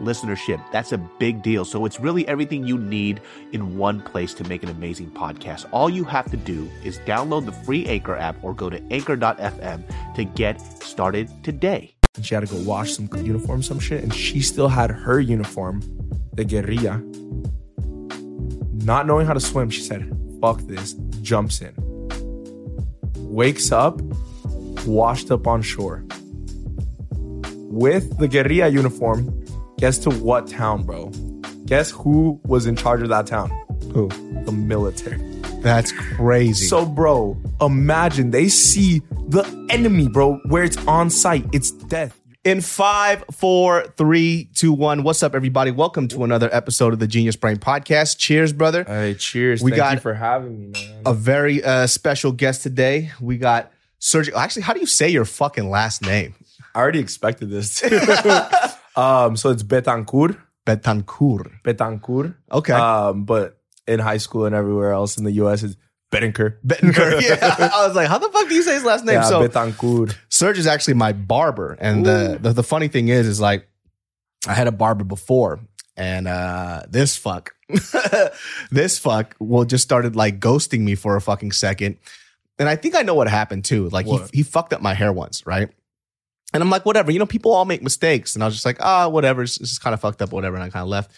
listenership. That's a big deal. So it's really everything you need in one place to make an amazing podcast. All you have to do is download the free Anchor app or go to anchor.fm to get started today. she had to go wash some uniform, some shit, and she still had her uniform, the guerrilla. Not knowing how to swim, she said, fuck this, jumps in. Wakes up, washed up on shore. With the guerrilla uniform, guess to what town, bro? Guess who was in charge of that town? Who? The military. That's crazy. So, bro, imagine they see the enemy, bro, where it's on site. It's death. in five, four, three, two, one. What's up, everybody? Welcome to another episode of the Genius Brain Podcast. Cheers, brother. Hey, cheers. We Thank got- you for having me, man. A very uh, special guest today. We got Sergio. Actually, how do you say your fucking last name? I already expected this. um, so it's Betancourt. Betancourt. Betancourt. Okay. Um, but in high school and everywhere else in the US, it's Betancourt. Betancourt. Yeah. I was like, how the fuck do you say his last name? Yeah, so Betancourt. Serge is actually my barber, and the, the the funny thing is, is like I had a barber before, and uh this fuck, this fuck, well, just started like ghosting me for a fucking second, and I think I know what happened too. Like he he fucked up my hair once, right? And I'm like, whatever, you know, people all make mistakes, and I was just like, ah, whatever, it's, it's just kind of fucked up, whatever, and I kind of left.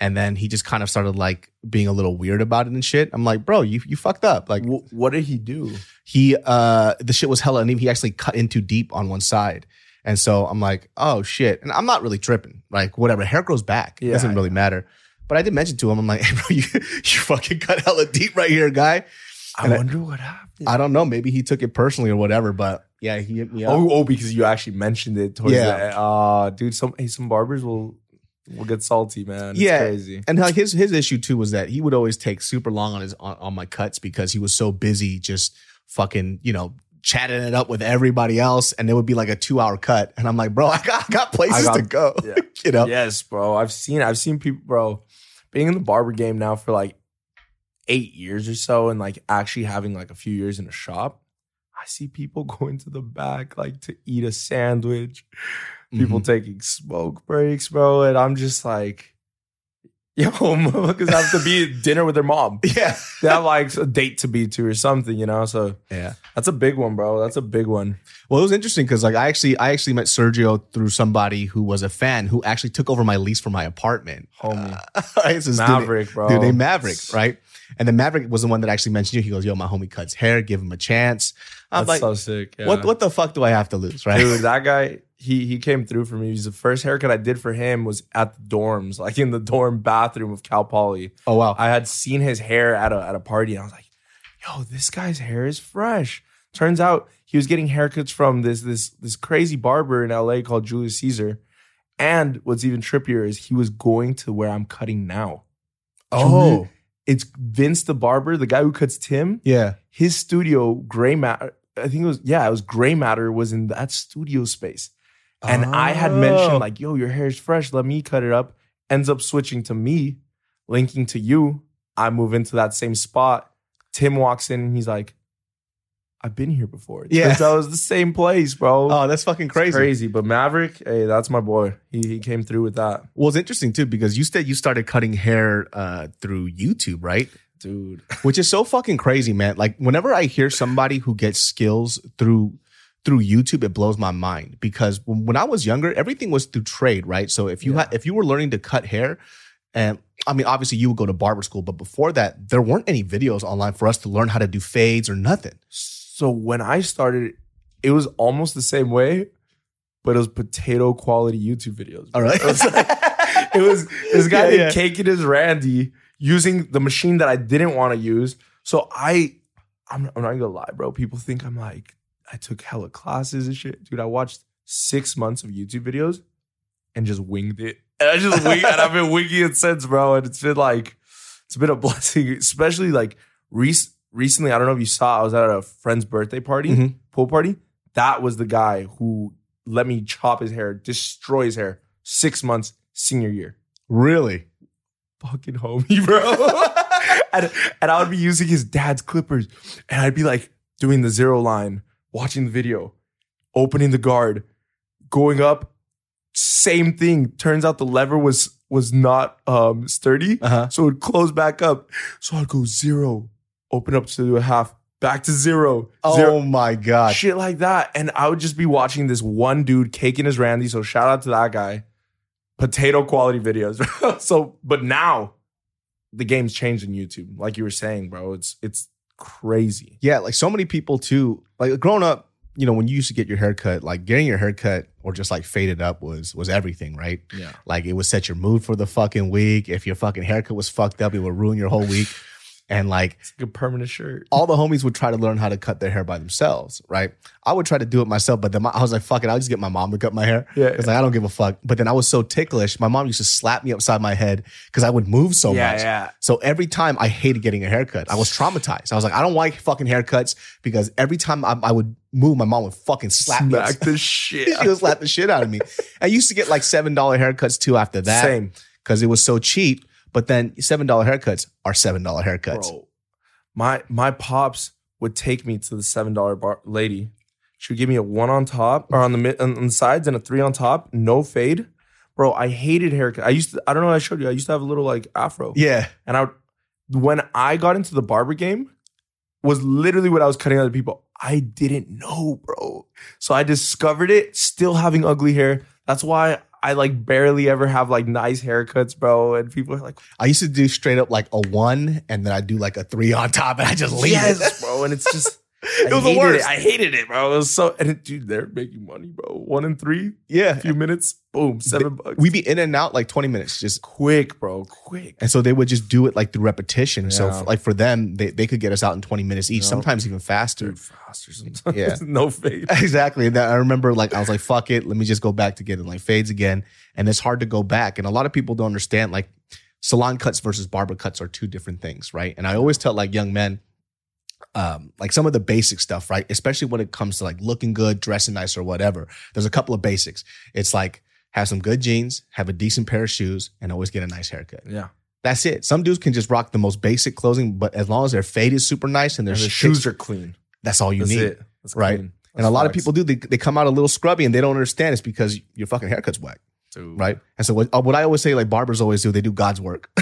And then he just kind of started like being a little weird about it and shit. I'm like, bro, you you fucked up. Like, Wh- what did he do? he uh the shit was hella and he actually cut in too deep on one side. And so i'm like oh shit. And i'm not really tripping. Like whatever hair grows back. It Yeah, doesn't really matter. But i did mention to him i'm like hey bro you, you fucking cut hella deep right here guy I And I- wonder what happened. i don't know maybe he took it personally or whatever but yeah he hit me up Oh, oh, because you actually mentioned it towards Yeah. the uh dude, some hey, some barbers will will get salty, man. It's Yeah. crazy. and like his his issue too was that he would always take super long on his on, on my cuts because he was so busy just fucking you know chatting it up with everybody else and it would be like a two hour cut and i'm like bro i got, I got places got- to go yeah. you know Yes, bro. I've seen I've seen people, bro, being in the barber game now for like eight years or so, and like actually having like a few years in a shop. I see people going to the back like to eat a sandwich. People Mhm. taking smoke breaks, bro, and I'm just like, yo, motherfuckers have to be at dinner with their mom. yeah They have like a date to be to or something, you know. So yeah that's a big one, bro. That's a big one. Well, it was interesting because like I actually I actually met Sergio through somebody who was a fan who actually took over my lease for my apartment. Homie. Right? It's this dude- Maverick, bro. Dude named Maverick, right? And then Maverick was the one that actually mentioned you. He goes, "Yo, my homie cuts hair. Give him a chance." I'm That's like, so sick. yeah. "What? What the fuck do I have to lose?" Right? Dude, that guy, he he came through for me. He's the first haircut I did for him was at the dorms, like in the dorm bathroom of Cal Poly. oh wow. I had seen his hair at a at a party, and I was like, "Yo, this guy's hair is fresh." Turns out he was getting haircuts from this this this crazy barber in LA called Julius Caesar. And what's even trippier is he was going to where I'm cutting now. oh It's Vince the barber, the guy who cuts Tim. yeah. His studio, Gray Matter, I think it was yeah, it was Gray Matter was in that studio space. And I had Oh. mentioned like, yo, your hair is fresh. Let me cut it up. Ends up switching to me, linking to you. I move into that same spot. Tim walks in and he's like, I've been here before. Yeah. Turns out it was the same place, bro. Oh, that's fucking It's crazy. crazy. But Maverick, hey, that's my boy. He he came through with that. Well, it's interesting too because you said you started cutting hair uh, through YouTube, right? Dude. which is so fucking crazy, man. Like whenever I hear somebody who gets skills through through YouTube, it blows my mind because when, when I was younger, everything was through trade, right? So if you Yeah. had if you were learning to cut hair, and I mean, obviously you would go to barber school, but before that, there weren't any videos online for us to learn how to do fades or nothing. So when I started, it was almost the same way, but it was potato quality YouTube videos. All right. It was, like- it was this guy Yeah, named yeah. Cake It Is Randy using the machine that I didn't want to use. So I I'm, I'm not gonna lie, bro. People think I'm like I took hella classes and shit, dude. I watched six months of YouTube videos and just winged it. And I just winged, and I've been winging it since, bro. And it's been like, it's been a blessing, especially like rec- recently. I don't know if you saw, I was at a friend's birthday party, Mhm. pool party. That was the guy who let me chop his hair, destroy his hair. Six months senior year, Really? fucking homie, bro. and, and I would be using his dad's clippers, and I'd be like doing the zero line, watching the video, opening the guard, going up. Same thing. Turns out the lever was was not um sturdy, Uh huh. so it closed back up. So I'd go zero, open up to a half, back to zero, Oh zero, my god. shit like that. And I would just be watching this one dude caking his Randy. So shout out to that guy. Potato quality videos. so, but now the game's changed in YouTube. Like you were saying, bro, it's it's crazy. Yeah, like so many people too. Like growing up, you know, when you used to get your haircut, like getting your haircut or just like faded up was was everything, right? Yeah. Like it would set your mood for the fucking week. If your fucking haircut was fucked up, it would ruin your whole week. And like It's like a permanent shirt. all the homies would try to learn how to cut their hair by themselves, right? I would try to do it myself, but then my, I was like, fuck it, I'll just get my mom to cut my hair. Yeah, It's like, I don't give a fuck. But then I was so ticklish. My mom used to slap me upside my head because I would move so yeah, much. yeah. So every time I hated getting a haircut, I was traumatized. I was like, I don't like fucking haircuts because every time I, I would move, my mom would fucking slap me. Smack upside- the shit. she would slap the shit out of me. I used to get like $7 haircuts too after that Same. because it was so cheap. But then $7 haircuts are $7 haircuts. Bro, my my pops would take me to the seven dollar bar lady. She would give me a one on top or on the mid on the sides and a three on top, no fade. Bro, I hated haircut. I used to, I don't know, I showed you. I used to have a little like afro. Yeah. And I would, when I got into the barber game, was literally what I was cutting other people. I didn't know, bro. So I discovered it, still having ugly hair. That's why I like barely ever have like nice haircuts, bro. And people are like, I used to do straight up like a one and then I do like a three on top and I just leave yes, it. bro. And it's just It was the worst. It. I hated it, bro. It was so and it, dude, they're making money, bro. One in three, Yeah. A few minutes, boom, seven bucks. We'd be in and out like 20 minutes just quick, bro, quick. and so they would just do it like through repetition. So Yeah. f- like for them, they, they could get us out in 20 minutes each, sometimes even faster. Dude, faster sometimes. Yeah. no fade. Exactly. And I remember like I was like, fuck it, let me just go back to getting like fades again. And it's hard to go back. And a lot of people don't understand like salon cuts versus barber cuts are two different things, right? And I always tell like young men, um, like some of the basic stuff, right? Especially when it comes to like looking good, dressing nice, or whatever. There's a couple of basics. It's like have some good jeans, have a decent pair of shoes, and always get a nice haircut. Yeah. That's it. Some dudes can just rock the most basic clothing, but as long as their fade is super nice and their And shoes, are clean. that's all you That's need. it. That's right? And a lot of people do. They, they come out a little scrubby and they don't understand it's because your fucking haircut's whack, Dude. right? And so what, uh, what I always say, like barbers always do, they do God's work.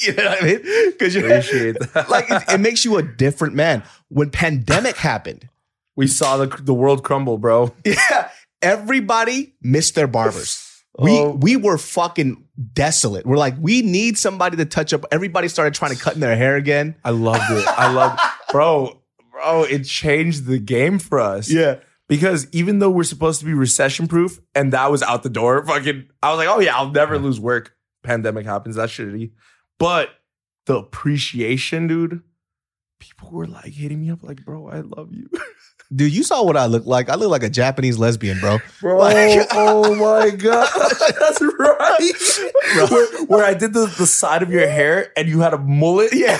you know what I mean? Because you Appreciate that. like it, it makes you a different man. When pandemic happened, We saw the the world crumble, bro. yeah, everybody missed their barbers. We Oh. we were fucking desolate. We're like, we need somebody to touch up. Everybody started trying to cut in their hair again. I loved it. I loved, bro, bro. It changed the game for us. Yeah. Because even though we're supposed to be recession proof, and that was out the door. Fucking, I was like, oh yeah, I'll never lose work. Pandemic happens. That's shitty. But the appreciation, dude. People were like hitting me up, like, bro, I love you, Dude, you saw what I look like. I look like a Japanese lesbian, bro. bro. Like- oh my god, that's right. Where, where I did the, the side of your hair, and you had a mullet. Yeah.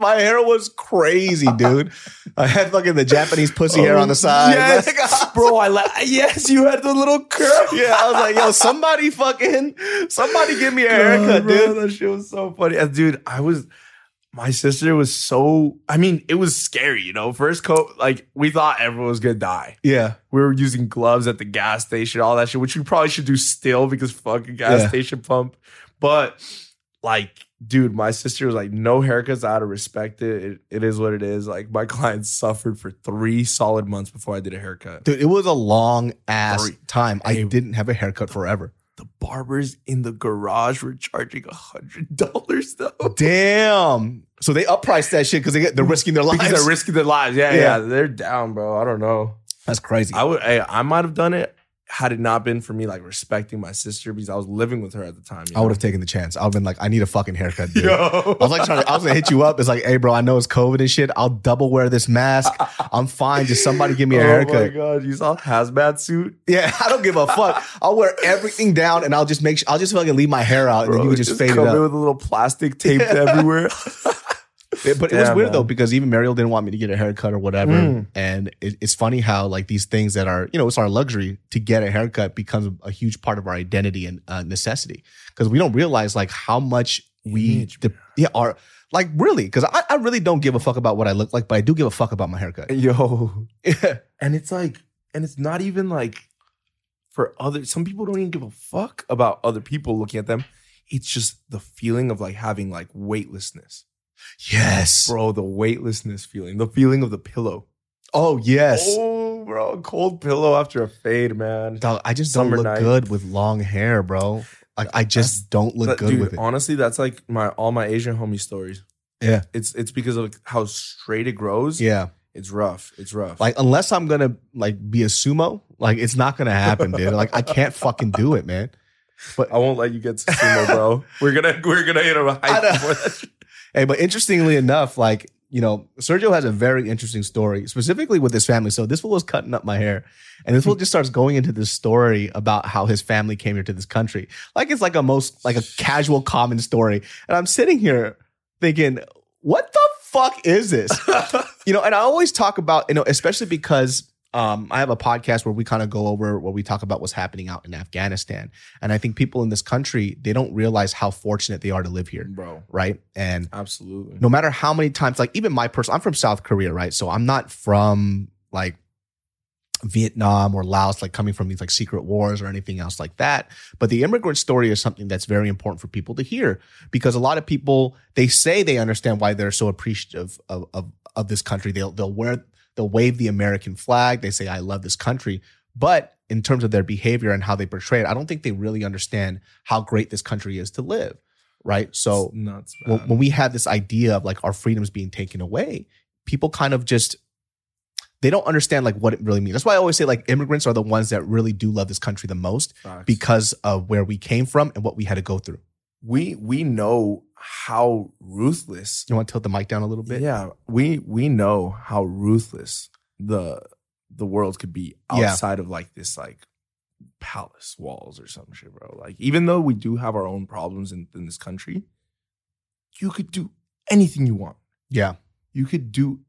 My hair was crazy, dude. I had fucking the Japanese pussy hair on the side. Yes, Like, bro. I like. Yes, you had the little curl. yeah, I was like, yo, somebody fucking, somebody give me a haircut, bro, dude. That shit was so funny. Dude, I was my sister was so I mean, it was scary, you know. First coat, like we thought everyone was gonna die. Yeah. We were using gloves at the gas station, all that shit, which we probably should do still because fucking gas Yeah. station pump. But like, dude, my sister was like, no haircuts out of respect it. it. It is what it is. Like my clients suffered for three solid months before I did a haircut. Dude, it was a long ass Three. time. I Hey. didn't have a haircut forever. The barbers in the garage were charging a hundred dollars though. Damn. So they uppriced that shit because they get they're risking their lives. Because they're risking their lives. Yeah, Yeah. yeah, They're down, bro. I don't know. That's crazy. I would I, I might have done it had it not been for me like respecting my sister because I was living with her at the time. I would have taken the chance. I've been like, I need a fucking haircut. Dude. Yo. I was like trying to, I was gonna hit you up. It's like, hey, bro, I know it's COVID and shit. I'll double wear this mask. I'm fine. Just somebody give me a haircut. Oh my god, you saw hazmat suit? Yeah, I don't give a fuck. I'll wear everything down and I'll just make sure I'll just fucking leave my hair out and then you Bro, would just, fade it up. with a little plastic taped everywhere. It- but it was weird man. though because even Mariel didn't want me to get a haircut or whatever. Mm. And it, it's funny how like these things that are you know it's our luxury to get a haircut becomes a huge part of our identity and uh, necessity because we don't realize like how much we de- yeah are like really because I, I really don't give a fuck about what I look like but I do give a fuck about my haircut. Yo. Yeah. And it's like, and it's not even like for other some people don't even give a fuck about other people looking at them. It's just the feeling of like having like weightlessness. Yes. Bro, the weightlessness feeling, the feeling of the pillow. Oh yes. Oh, bro, cold pillow after a fade, man. Dog, I just Summer don't look night. good with long hair, bro. Like I just don't look That- good dude, with it. honestly, that's like my all my Asian homie stories. Yeah. It's it's because of how straight it grows. Yeah. It's rough. It's rough. Like unless I'm gonna like be a sumo, like it's not gonna happen, dude. Like I can't fucking do it, man. But I won't let you get to sumo, bro. we're gonna we're gonna hit a high before that. Hey, but interestingly enough, like you know, Sergio has a very interesting story, specifically with his family. So this fool was cutting up my hair, and this fool just starts going into this story about how his family came here to this country, like it's like a most like a casual, common story. And I'm sitting here thinking, what the fuck is this? you know, and I always talk about, you know, especially because um, I have a podcast where we kind of go over where we talk about what's happening out in Afghanistan. And I think people in this country, they don't realize how fortunate they are to live here. bro. Right. And Absolutely. no matter how many times, like even my person, I'm from South Korea, right? So I'm not from like Vietnam or Laos, like coming from these like secret wars or anything else like that. But the immigrant story is something that's very important for people to hear because a lot of people they say they understand why they're so appreciative of of, of this country. They'll they'll wear they'll wave the American flag. They say I love this country, but in terms of their behavior and how they portray it, I don't think they really understand how great this country is to live. Right. So nuts, when, when we have this idea of like our freedoms being taken away, people kind of just they don't understand like what it really means. That's why I always say like immigrants are the ones that really do love this country the most Facts. because of where we came from and what we had to go through. we we know how ruthless You want to tilt the mic down a little bit? Yeah, we we know how ruthless the the world could be Yeah. outside of like this like palace walls or some shit, bro. Like even though we do have our own problems in, in this country, you could do anything you want. Yeah. You could do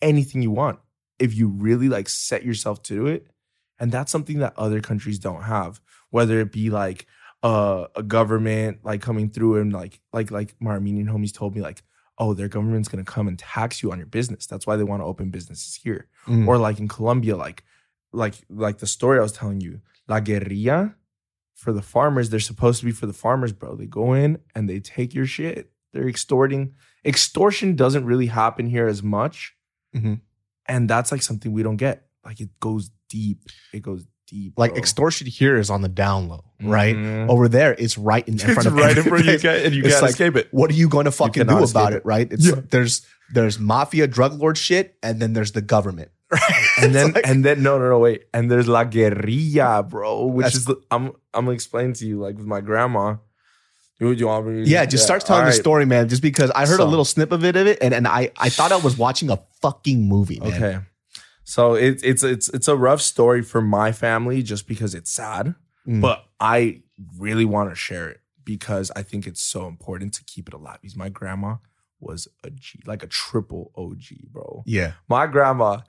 anything you want if you really like set yourself to do it. And that's something that other countries don't have, whether it be like uh, a government like coming through and like like like my Armenian homies told me like, oh, their government's gonna come and tax you on your business. That's why they want to open businesses here. Mm. Or like in Colombia, like like like the story I was telling you, La Guerrilla for the farmers, they're supposed to be for the farmers, bro. They go in and they take your shit. They're extorting. Extortion doesn't really happen here as much. Mhm. And that's like something we don't get. Like it goes deep. It goes deep. like bro. extortion here is on the down low, right? Mhm. Over there, it's right in, in front it's of right in front of you, everybody's- and you It's can't like, escape it. What are you going to fucking do about it, it. right? It's Yeah. there's there's mafia drug lord shit, and then there's the government, right? And then like- and then no no no wait and there's La Guerrilla, bro, which is the, I'm I'm gonna explain to you like with my grandma. You, you want me? Yeah, just start telling the story, man. Just because I heard a little snip of it of it, and, and I I thought I was watching a fucking movie, man. Okay. So it's it's it's it's a rough story for my family just because it's sad, Mm. but I really want to share it because I think it's so important to keep it alive. Because my grandma was a G, like a triple OG, bro. Yeah. My grandma,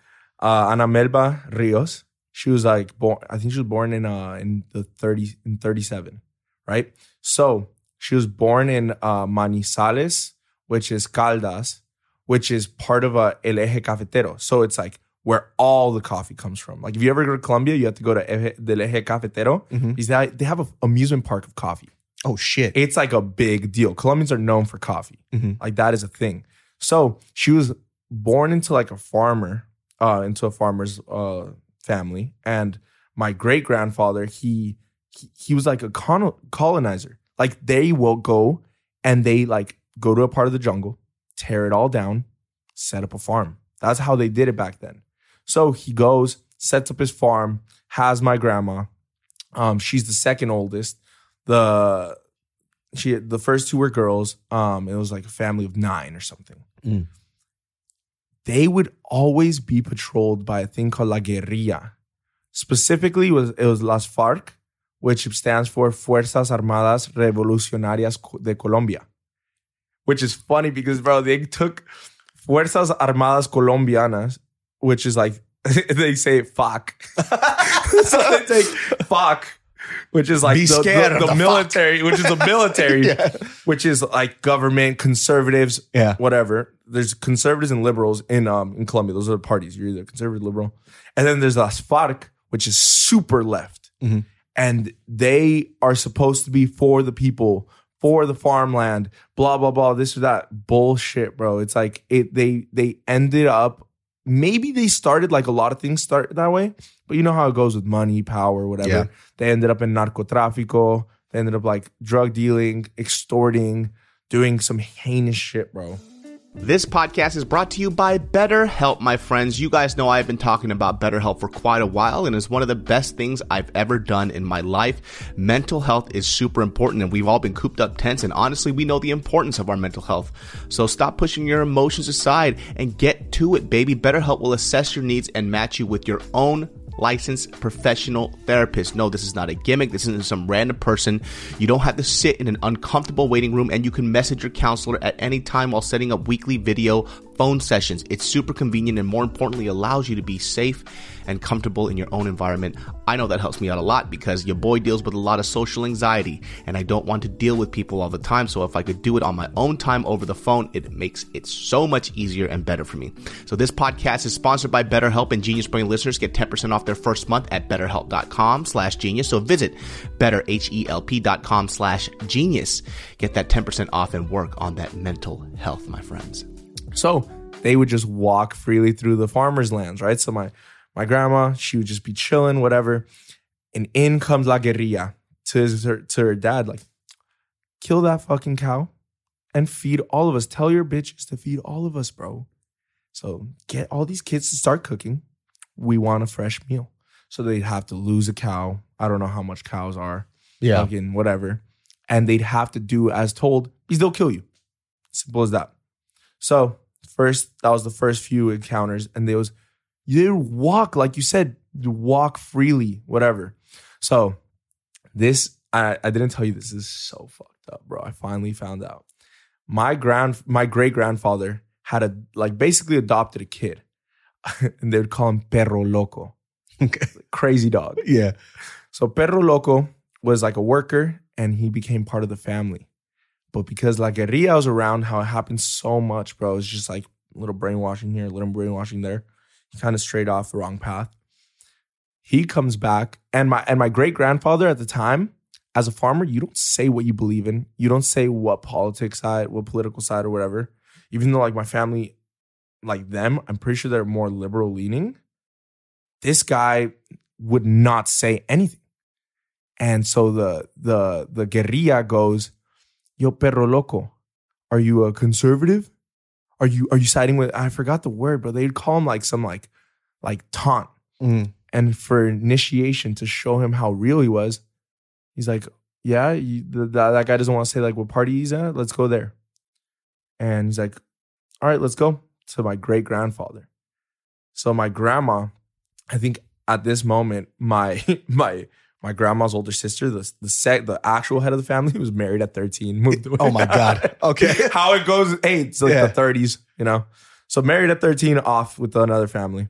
uh, Ana Melba Rios, she was like born. I think she was born in uh in the thirty in thirty seven, right? So she was born in uh, Manizales, which is Caldas, which is part of a El Eje Cafetero. So it's like where all the coffee comes from. Like if you ever go to Colombia, you have to go to Eje, del Eje Cafetero Mhm. because they, they have an amusement park of coffee. Oh shit. It's like a big deal. Colombians are known for coffee. Mhm. Like that is a thing. So she was born into like a farmer, uh, into a farmer's uh family. And my great grandfather, he, he he was like a con- colonizer. Like they will go and they like go to a part of the jungle, tear it all down, set up a farm. That's how they did it back then. So he goes, sets up his farm, has my grandma, Um, she's the second oldest. The she the first two were girls. Um, it was like a family of nine or something. Mm. They would always be patrolled by a thing called la guerrilla. Specifically, it was it was las FARC, which stands for Fuerzas Armadas Revolucionarias de Colombia. Which is funny because bro, they took Fuerzas Armadas Colombianas, which is like they say fuck. so they take fuck, which is like Be the, the, the the military, which is the military, Yeah. which is like government, conservatives, Yeah. whatever. There's conservatives and liberals in um in Colombia. Those are the parties. You're either conservative, liberal, and then there's Las FARC, which is super left, Mhm. and they are supposed to be for the people, for the farmland, blah blah blah, this or that bullshit, bro. It's like it. They they ended up. Maybe they started like a lot of things start that way, but you know how it goes with money, power, whatever. Yeah. They ended up in narcotráfico. They ended up like drug dealing, extorting, doing some heinous shit, bro. This podcast is brought to you by BetterHelp, my friends. You guys know I've been talking about BetterHelp for quite a while, and it's one of the best things I've ever done in my life. Mental health is super important, and we've all been cooped up tense, and honestly, we know the importance of our mental health. So stop pushing your emotions aside and get to it, baby. BetterHelp will assess your needs and match you with your own licensed professional therapist. No, this is not a gimmick. This isn't some random person. You don't have to sit in an uncomfortable waiting room and you can message your counselor at any time while setting up weekly video phone sessions. It's super convenient and more importantly allows you to be safe and comfortable in your own environment. I know that helps me out a lot because your boy deals with a lot of social anxiety and I don't want to deal with people all the time. So if I could do it on my own time over the phone, it makes it so much easier and better for me. So this podcast is sponsored by BetterHelp and Genius Brain listeners get 10% off their first month at betterhelp.com slash genius. So visit betterhelp.com slash genius. Get that 10% off and work on that mental health, my friends. So they would just walk freely through the farmers' lands, right? So my my grandma, she would just be chilling, whatever. And in comes La Guerrilla to his, her, to her dad, like, kill that fucking cow and feed all of us. Tell your bitches to feed all of us, bro. So get all these kids to start cooking. We want a fresh meal. So they'd have to lose a cow. I don't know how much cows are. Yeah. Fucking whatever. And they'd have to do as told, because they'll kill you. Simple as that. So first, that was the first few encounters, and they was you walk like you said, you walk freely, whatever. So this, I, I didn't tell you this is so fucked up, bro. I finally found out. My grand, my great grandfather had a like basically adopted a kid, and they would call him Perro Loco, Okay. crazy dog. Yeah. So Perro Loco was like a worker and he became part of the family. But because La Guerrilla was around, how it happened so much, bro. It's just like a little brainwashing here, a little brainwashing there. He kind of strayed off the wrong path. He comes back, and my and my great grandfather at the time, as a farmer, you don't say what you believe in. You don't say what politics side, what political side, or whatever. Even though like my family, like them, I'm pretty sure they're more liberal leaning. This guy would not say anything. And so the the the guerrilla goes, "Yo perro loco, are you a conservative? Are you are you siding with I forgot the word, but they'd call him like some like like taunt. Mm. And for initiation to show him how real he was, he's like, "Yeah, you, that, that guy doesn't want to say like what party he's at. Let's go there." And he's like, "All right, let's go." To my great grandfather. So my grandma, I think at this moment, my my my grandma's older sister, the the sec, the actual head of the family, was married at 13, moved oh away. Oh my God. Okay. How it goes, hey, it's like Yeah. the 30s, you know. So married at 13, off with another family.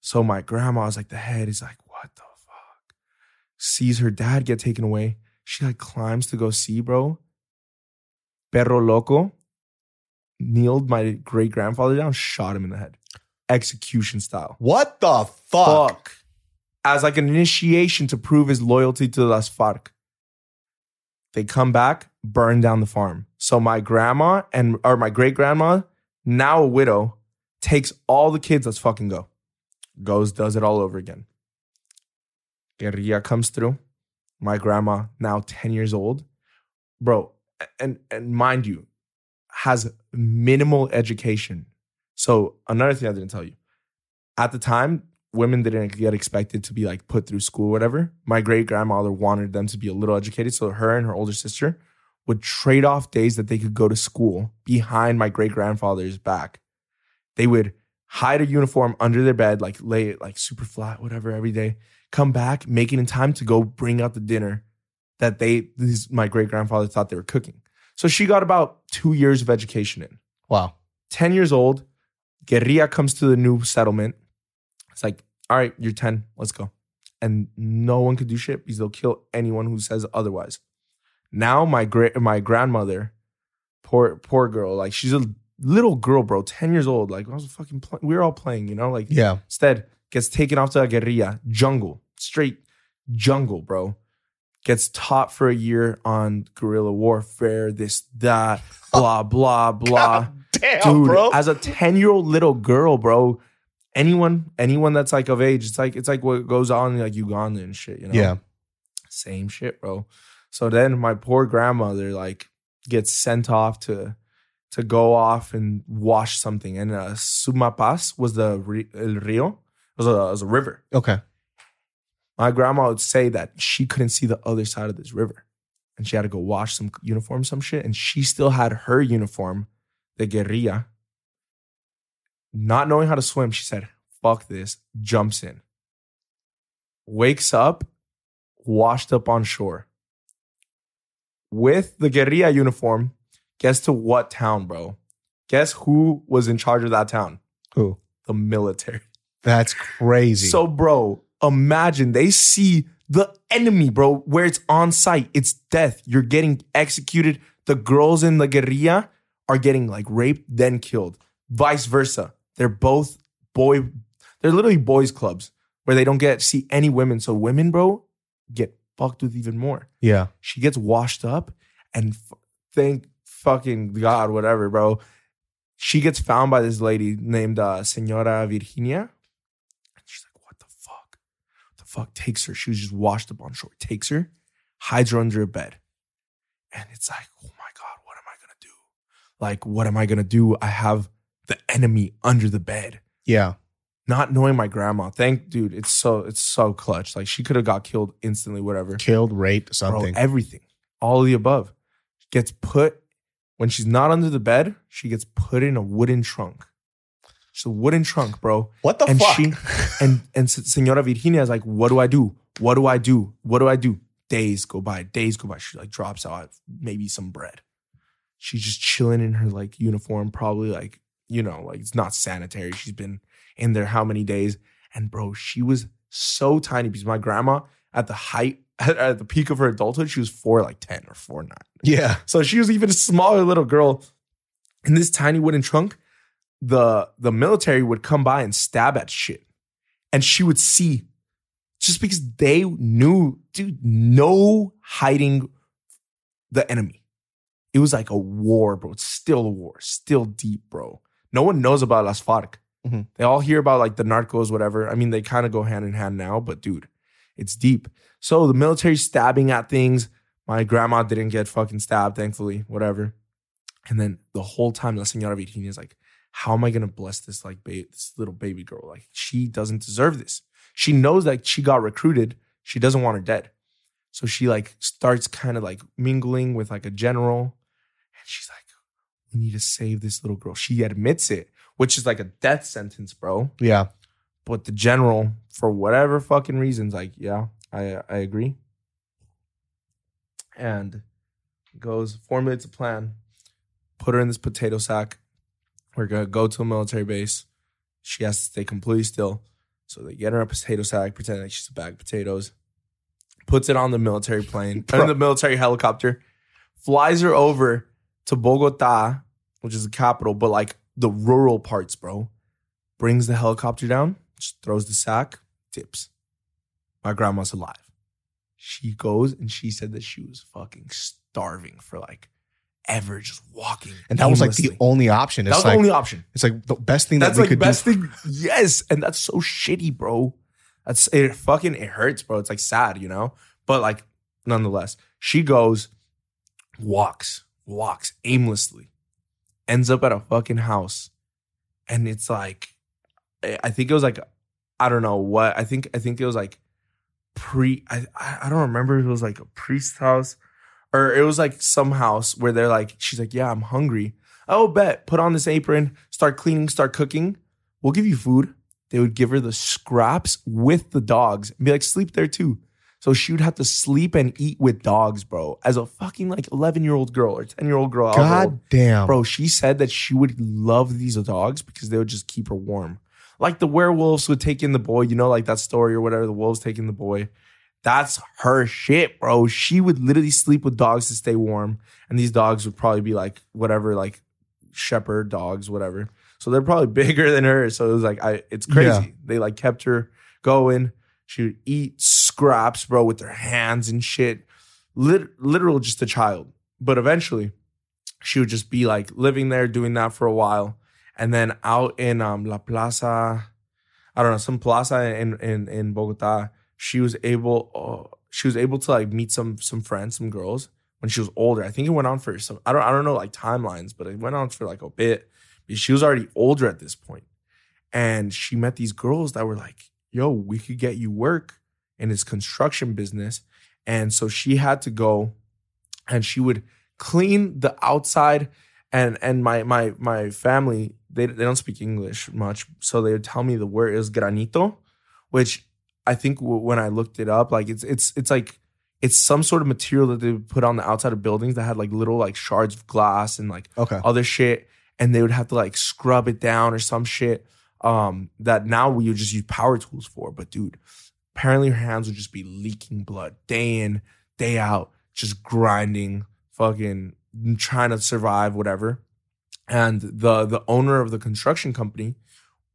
So my grandma was like the head. He's like, what the fuck? Sees her dad get taken away. She like climbs to go see, bro. Perro loco kneeled my great grandfather down, shot him in the head, execution style What the fuck? fuck as like an initiation to prove his loyalty to Las FARC. They come back, burn down the farm. So my grandma and or my great grandma, now a widow, takes all the kids. Let's fucking go. Goes, does it all over again. Guerrilla comes through. My grandma, now 10 years old, bro, and and mind you, has minimal education. So another thing I didn't tell you. At the time, women didn't get expected to be like put through school or whatever. My great grandmother wanted them to be a little educated. So her and her older sister would trade off days that they could go to school behind my great grandfather's back. They would hide a uniform under their bed, like lay it like super flat, whatever, every day. Come back, make it in time to go bring out the dinner that they, these, my great grandfather thought they were cooking. So she got about two years of education in. Wow. 10 years old. Guerrilla comes to the new settlement. It's like, all right, you're 10, let's go. And no one could do shit because they'll kill anyone who says otherwise. Now my great my grandmother, poor poor girl, like she's a little girl, bro, 10 years old. Like I was fucking playing, we were all playing, you know, like Yeah. Instead, gets taken off to a guerrilla, jungle, straight jungle, bro. Gets taught for a year on guerrilla warfare, this, that, blah, blah, blah. Damn, Dude, bro. as a 10 year old little girl, bro, anyone, anyone that's like of age, it's like, it's like what goes on in like Uganda and shit, you know? yeah. Same shit, bro. So then my poor grandmother like gets sent off to to go off and wash something. And uh, Sumapaz was the el rio. It was, a, it was a river. Okay. My grandma would say that she couldn't see the other side of this river. And she had to go wash some uniform, some shit. And she still had her uniform, the guerrilla. Not knowing how to swim, she said, fuck this, jumps in. Wakes up, washed up on shore. With the guerrilla uniform, guess to what town, bro? Guess who was in charge of that town? Who? The military. That's crazy. So, bro, imagine they see the enemy, bro, where it's on site. It's death. You're getting executed. The girls in the guerrilla are getting like raped, then killed. Vice versa. They're both boy, they're literally boys' clubs where they don't get see any women. So women, bro, get fucked with even more. yeah. She gets washed up and f- thank fucking God, whatever, bro. She gets found by this lady named uh, Senora Virginia. And she's like, what the fuck? the fuck? Takes her. She was just washed up on shore. Takes her, hides her under a bed. And it's like, oh my God, what am I going to do? Like, what am I going to do? I have the enemy under the bed Yeah. not knowing my grandma. Thank dude, it's so it's so clutch. Like she could have got killed instantly, whatever. Killed, raped, Bro, something. everything. All of the above. Gets put when she's not under the bed, she gets put in a wooden trunk. It's a wooden trunk, bro. what the and fuck? she and and Se- Senora Virginia is like, what do I do? What do I do? What do I do? Days go by, days go by. She like drops out maybe some bread. She's just chilling in her like uniform, probably like, you know, like it's not sanitary. She's been in there how many days? And bro, she was so tiny because my grandma at the height, at, the peak of her adulthood, she was four like 10 or four nine. yeah. So she was even a smaller little girl in this tiny wooden trunk. The the military would come by and stab at shit. And she would see just because they knew, dude, no hiding the enemy. It was like a war, bro. It's still a war, still deep, bro. No one knows about Las FARC. Mhm. They all hear about like the narcos, whatever. I mean, they kind of go hand in hand now, but dude, it's deep. So the military stabbing at things. My grandma didn't get fucking stabbed, thankfully, whatever. And then the whole time, La Senora Virginia is like, how am I gonna bless this like ba- this little baby girl? Like she doesn't deserve this. She knows that she got recruited. She doesn't want her dead. So she like starts kind of like mingling with like a general. And she's like, we need to save this little girl. She admits it, which is like a death sentence, bro. Yeah. But the general, for whatever fucking reasons, like, yeah, I I agree. And goes, formulates a plan, put her in this potato sack. We're gonna go to a military base. She has to stay completely still. So they get her a potato sack, pretend like she's a bag of potatoes, puts it on the military plane, on the military helicopter, flies her over to Bogota, which is the capital, but like the rural parts, bro. Brings the helicopter down, just throws the sack, tips. My grandma's alive. She goes and she said that she was fucking starving for like ever, just walking. And that was like the only option. that It's was like the only option. it's like the best thing That's that we like could best do. thing. Yes, and that's so shitty, bro. That's it. Fucking it hurts, bro. It's like sad, you know. But like, nonetheless, she goes, walks, walks aimlessly, ends up at a fucking house, and it's like, I think it was like I don't know what. I think I think it was like pre. I I don't remember if it was like a priest house or it was like some house where they're like, she's like, yeah, I'm hungry. Oh, bet. Put on this apron, start cleaning, start cooking. We'll give you food. They would give her the scraps with the dogs and be like, sleep there too. So she would have to sleep and eat with dogs, bro, as a fucking like 11 year old girl or 10 year old girl. however old. God damn. Bro, she said that she would love these dogs because they would just keep her warm. Like the werewolves would take in the boy, you know, like that story or whatever, the wolves taking the boy. That's her shit, bro. She would literally sleep with dogs to stay warm. And these dogs would probably be like whatever, like shepherd dogs, whatever. So they're probably bigger than her. So it was like I it's crazy. Yeah. They like kept her going. She would eat scraps, bro, with their hands and shit. Lit- literal just a child. But eventually, she would just be like living there, doing that for a while. And then out in um, La Plaza, I don't know, some plaza in in in Bogota, she was able uh, she was able to like meet some some friends, some girls when she was older. I think it went on for some I don't I don't know like timelines, but it went on for like a bit. She was already older at this. And she met these girls that were like, yo, we could get you work in this construction business. And so she had to go and she would clean the outside and and my my my family they they don't speak English much, so they would tell me the word is granito, which I think w- when I looked it up, like it's it's it's like it's some sort of material that they would put on the outside of buildings that had like little like shards of glass and like Okay. other shit, and they would have to like scrub it down or some shit. Um, that now we would just use power tools for. But dude, apparently her hands would just be leaking blood day in, day out, just grinding, fucking trying to survive, whatever. And the the owner of the construction company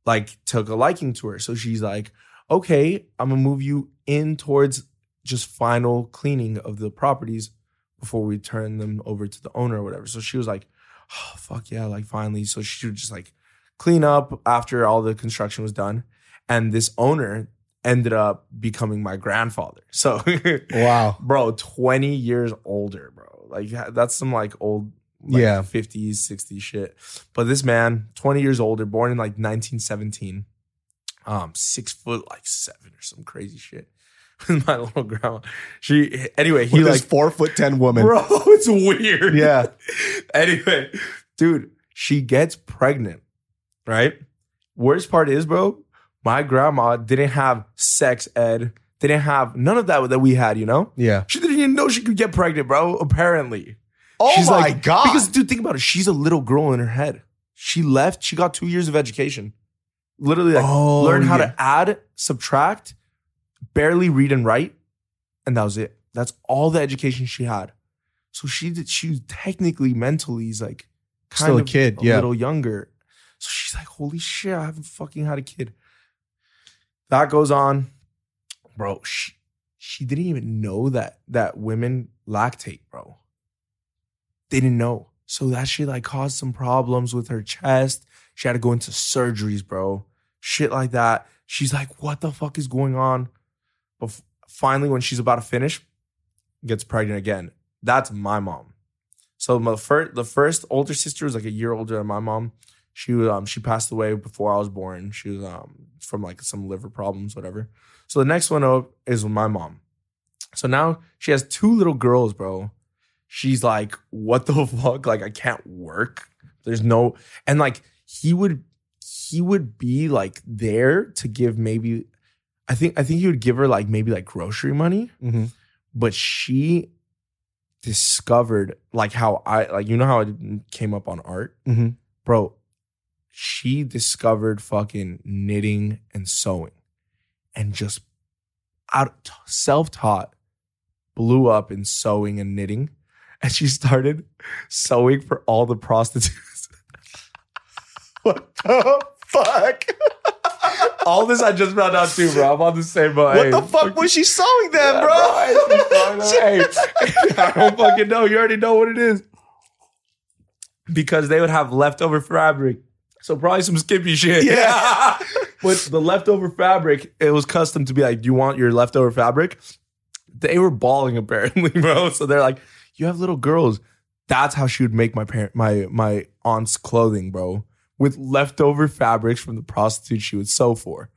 like took a liking to her. So she's like, okay, I'm gonna move you in towards just final cleaning of the properties before we turn them over to the owner or whatever. So she was like, oh, fuck yeah, like finally. So she would just like clean up after all the construction was done. And this owner ended up becoming my grandfather. So Wow. bro, 20 years older, bro. Like that's some like old like Yeah. 50s, 60s shit. But this man, 20 years older, born in like 1917, um, six foot like seven or some crazy shit. With my little grandma. She anyway, he With like four foot ten woman. bro, it's weird. Yeah. anyway, dude, she gets pregnant, right? Worst part is, bro, my grandma didn't have sex ed. Didn't have none of that that we had, you know? Yeah. She didn't even know she could get pregnant, bro, apparently. Oh She's my like- god. Because, dude, think about it. She's a little girl in her head. She left, she got two years of education. Literally, like, Oh, learn how yeah. to add, subtract, barely read and write. And that was it. That's all the education she had. So she did, she technically mentally is like kind Still a of kid, a yeah. little younger. So she's like, holy shit, I haven't fucking had a kid. That goes on. Bro, she, she didn't even know that that women lactate, bro. They didn't know. So that shit like caused some problems with her chest. She had to go into surgeries, bro. Shit like that. She's like, what the fuck is going on? But f- finally, when she's about to finish, gets pregnant again. That's my mom. So my first, the first older sister was like a year older than my mom. She was, um she passed away before I was born. She was um from like some liver problems, whatever. So the next one up is my mom. So now she has two little girls, bro. She's like, what the fuck? Like I can't work. There's no and like he would he would be like there to give maybe I think I think he would give her like maybe like grocery money Mhm. but she discovered like how I like you know how I came up on art, Mhm. bro. She discovered fucking knitting and sewing, and just out self taught, blew up in sewing and knitting, and she started sewing for all the prostitutes. What the fuck? all this I just found out too, bro. I'm on the same boat. What Hey, the fuck was she sewing then, Yeah, bro? hey, I don't fucking know. You already know what it is. Because they would have leftover fabric. So probably some skimpy shit. Yeah. but the leftover fabric, it was custom to be like, do you want your leftover fabric? They were bawling apparently, bro. So they're like, you have little girls. That's how she would make my parent my my aunt's clothing, bro. With leftover fabrics from the prostitute she would sew for.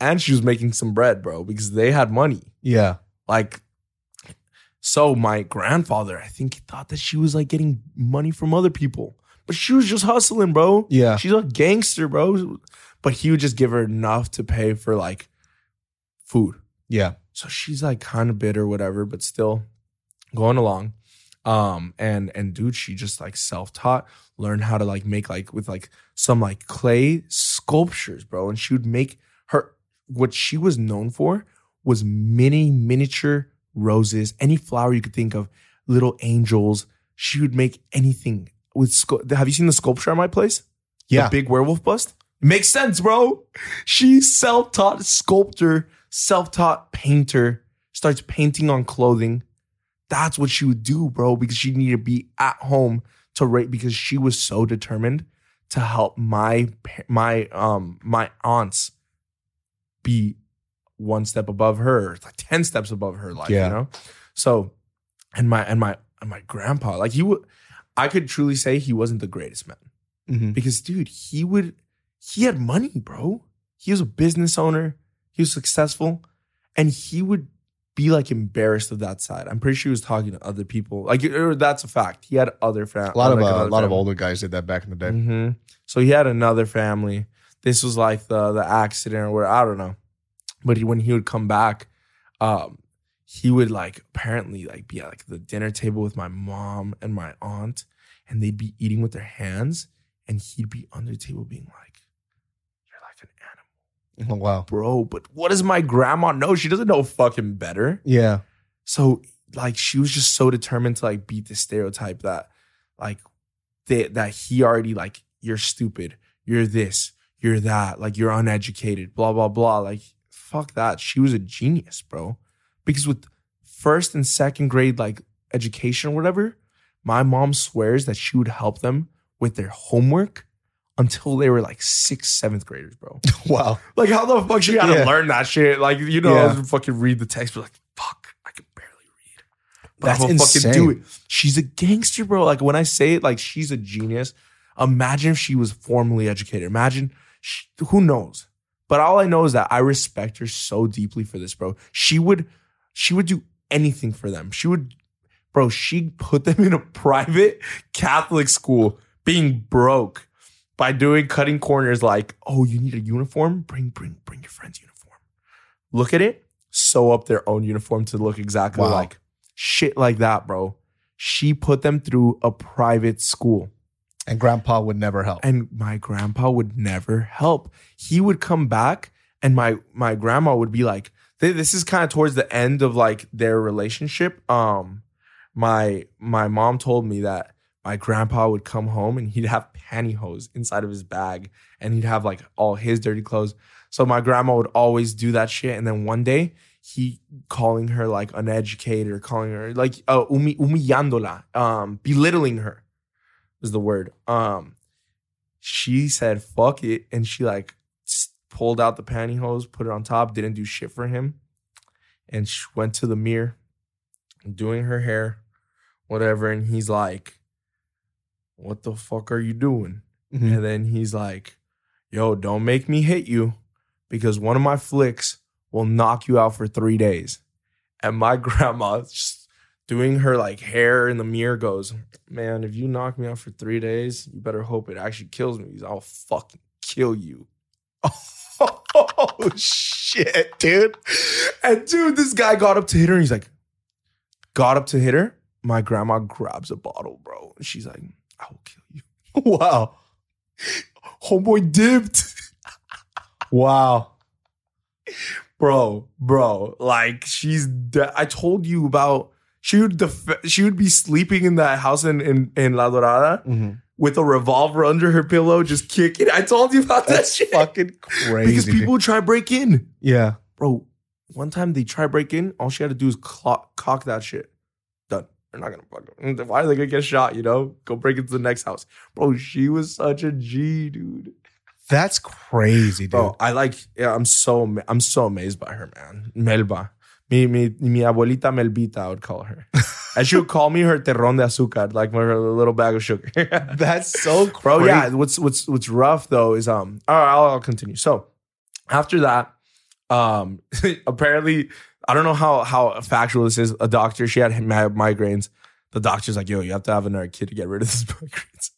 and she was making some bread, bro, because they had money. Yeah. Like, so my grandfather, I think he thought that she was like getting money from other people, but she was just hustling, bro. Yeah. She's a gangster, bro. But he would just give her enough to pay for like food. Yeah. So she's like kind of bitter, whatever, but still going along. Um, and and dude, she just like self-taught, learned how to like make like with like some like clay sculptures, bro. And she would make her what she was known for was mini miniature roses, any flower you could think of, little angels. She would make anything with. Have you seen the sculpture at my place? Yeah. the big werewolf bust. Makes sense, bro. She's self-taught sculptor, self-taught painter. Starts painting on clothing. That's what she would do, bro, because she needed to be at home to rate because she was so determined to help my my um my aunts be one step above her, like 10 steps above her life, Yeah. you know? So and my and my and my grandpa, like he would I could truly say he wasn't the greatest man Mhm. because dude, he would he had money, bro. He was a business owner. He was successful, and he would be like embarrassed of that side. I'm pretty sure he was talking to other people. Like or that's a fact. He had other family. A lot of uh, a lot of older guys did that back in the day. hmm So he had another family. This was like the the accident where I don't know, but he, when he would come back, um, he would like apparently like be at like the dinner table with my mom and my aunt, and they'd be eating with their hands, and he'd be under the table being like, "You're like an animal, Oh, wow. bro." But what does my grandma know? She doesn't know fucking better. Yeah. So like she was just so determined to like beat the stereotype that like they, that he already like you're stupid, you're this, you're that, like you're uneducated, blah blah blah. Like fuck that. She was a genius, bro. Because with first and second grade like education or whatever, my mom swears that she would help them with their homework until they were like sixth, seventh graders, bro. Wow. Like, how the fuck she gotta Yeah. learn that shit? Like, you know, Yeah. fucking read the text, but like, fuck, I can barely read. But That's I'm gonna fucking do insane. it. She's a gangster, bro. Like when I say it, like she's a genius. Imagine if she was formally educated. Imagine, she, who knows? But all I know is that I respect her so deeply for this, bro. She would, she would do anything for them. She would, bro. She put them in a private Catholic school, being broke by doing cutting corners. Like, oh, you need a uniform? Bring, bring, bring your friend's uniform. Look at it. Sew up their own uniform to look exactly Wow. like shit like that, bro. She put them through a private school. And grandpa would never help. And my grandpa would never help. He would come back and my my grandma would be like, th- this is kind of towards the end of like their relationship. Um my my mom told me that my grandpa would come home and he'd have pantyhose inside of his bag and he'd have like all his dirty clothes. So my grandma would always do that shit. And then one day he calling her like uneducated or calling her like uh, um, belittling her is the word. Um, she said fuck it, and she like pulled out the pantyhose, put it on top, didn't do shit for him, and she went to the mirror, doing her hair, whatever, and he's like, "What the fuck are you doing?" Mhm. And then he's like, "Yo, don't make me hit you, because one of my flicks will knock you out for three days." And my grandma just doing her like hair in the mirror goes, Man, if you knock me out for three days, you better hope it actually kills me because I'll fucking kill you. Oh shit, dude. And dude, this guy got up to hit her he's like, got up to hit her. My grandma grabs a bottle, bro. And she's like, I will kill you. Wow. Homeboy dipped. Wow. bro, bro, like she's. De- I told you about. She would def- she would be sleeping in that house in in, in La Dorada Mhm. With a revolver under her pillow, just kicking. I told you about that shit fucking crazy. because people try break in, yeah. bro. One time they try break in, all she had to do is clock, cock that shit. Done. They're not gonna fuck them. Why are they gonna get shot? You know, go break into the next house, bro. She was such a G, dude. That's crazy, dude. Bro, I like. Yeah, I'm so I'm so amazed by her, man. Melba, mi mi mi abuelita Melbita, I would call her, and she would call me her terrón de azúcar, like my her little bag of sugar. That's so crazy. bro. Yeah, what's what's what's rough though is um. All right, I'll, I'll continue. So after that, Um, apparently, I don't know how how factual this is. A doctor, she had migraines. The doctor's like, "Yo, you have to have another kid to get rid of these migraines,"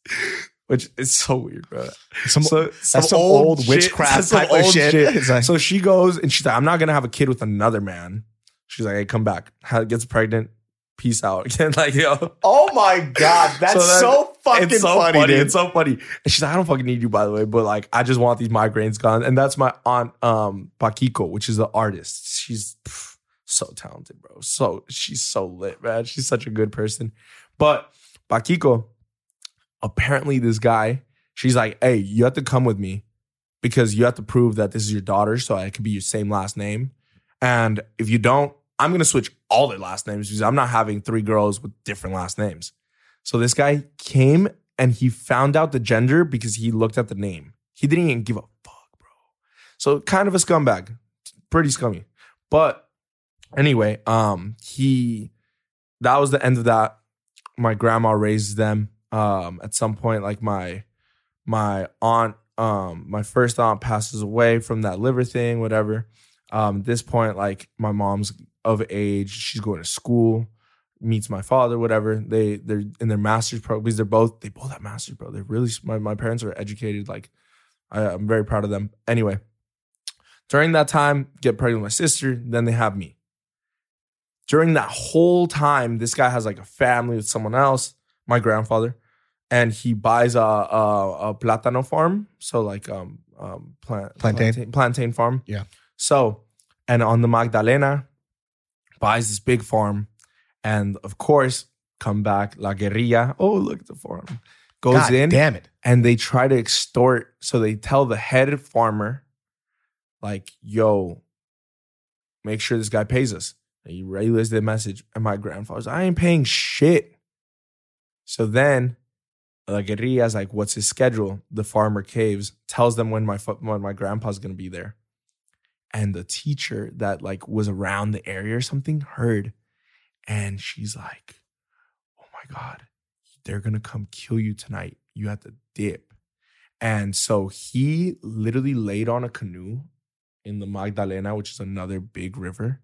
which is so weird, bro. Some, So that's some old shit- witchcraft some type of old shit. It's like- so she goes and she's like, "I'm not gonna have a kid with another man." She's like, "Hey, come back." Ha- Gets pregnant. Peace out. Again, like yo, oh my god, that's So that- so fucking it's so funny, funny. dude. It's so funny. And she's like, I don't fucking need you, by the way, but like, I just want these migraines gone. And that's my aunt, um, Paquico, which is the artist. She's pff, so talented, bro. So she's so lit, man. She's such a good person. But Pakiko, apparently, this guy, she's like, hey, you have to come with me because you have to prove that this is your daughter, so it could be your same last name. And if you don't, I'm gonna switch all their last names because I'm not having three girls with different last names. So this guy came and he found out the gender because he looked at the name. He didn't even give a fuck, bro. So kind of a scumbag, pretty scummy. But anyway, um, he that was the end of that. My grandma raised them. Um, at some point, like my my aunt, um, my first aunt passes away from that liver thing, whatever. Um, this point, like my mom's of age, she's going to school meets my father, whatever. They they're in their master's program because they're both they both have masters, bro. They're really my my parents are educated. Like I, I'm very proud of them. Anyway, during that time, get pregnant with my sister. Then they have me. During that whole time, this guy has like a family with someone else, my grandfather, and he buys a a, a platano farm. So like um um plant Plantain? plantain, plantain farm. Yeah. So and on the Magdalena, buys this big farm and of course, come back, La Guerrilla. Oh, look at the farm. Goes God in damn it. and they try to extort. So they tell the head farmer, like, yo, make sure this guy pays us. And he relays the message. And my grandfather's, I ain't paying shit. So then La Guerrilla's like, what's his schedule? The farmer caves, tells them when my when my grandpa's gonna be there. And the teacher that like was around the area or something heard and she's like, "Oh my god, they're gonna come kill you tonight. You have to dip." And so he literally laid on a canoe in the Magdalena, which is another big river,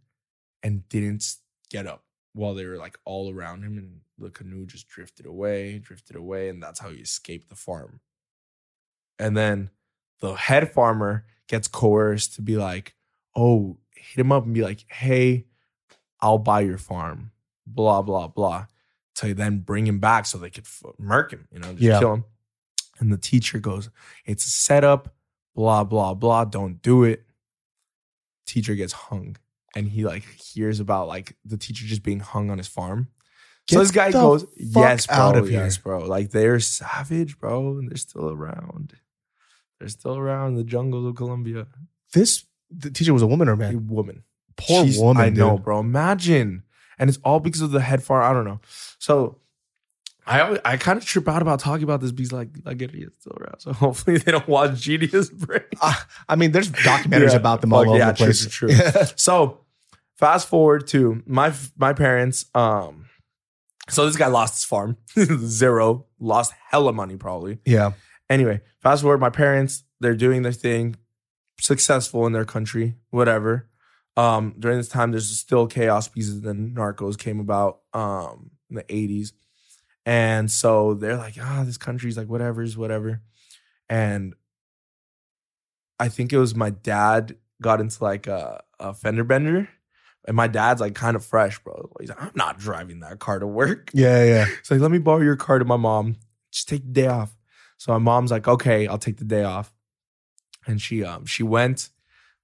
and didn't get up while they were like all around him, and the canoe just drifted away, drifted away, and that's how he escaped the farm. And then the head farmer gets coerced to be like, "Oh, hit him up and be like, hey." I'll buy your farm, blah, blah, blah, to then bring him back so they could f- murk him, you know, just Yeah. kill him. And the teacher goes, It's a setup, blah, blah, blah, don't do it. Teacher gets hung. And he like hears about like the teacher just being hung on his farm. so this guy goes, Yes, bro, out of yes, here." bro. Like they're savage, bro, and they're still around. They're still around in the jungles of Colombia. This the teacher was a woman or A man? woman. Poor She's- woman. I know, bro. Imagine. And it's all because of the head farm. I don't know. So I always, I kind of trip out about talking about this because like like it is still around. So hopefully they don't watch Genius Brain. Uh, I mean, there's documentaries Yeah. about them all over yeah, the place. true, true. So fast forward to my my parents. Um, so this guy lost his farm, zero, lost hella money probably. yeah. Anyway, fast forward, my parents, they're doing their thing, successful in their country, whatever. Um, during this time, there's still chaos because then Narcos came about um in the 80s. And so they're like, ah, this country's like whatever's whatever. And I think it was my dad got into like a, a fender bender. And my dad's like kind of fresh, bro. He's like, I'm not driving that car to work. Yeah, yeah. It's like, let me borrow your car to my mom. Just take the day off. So my mom's like, okay, I'll take the day off. And she um she went,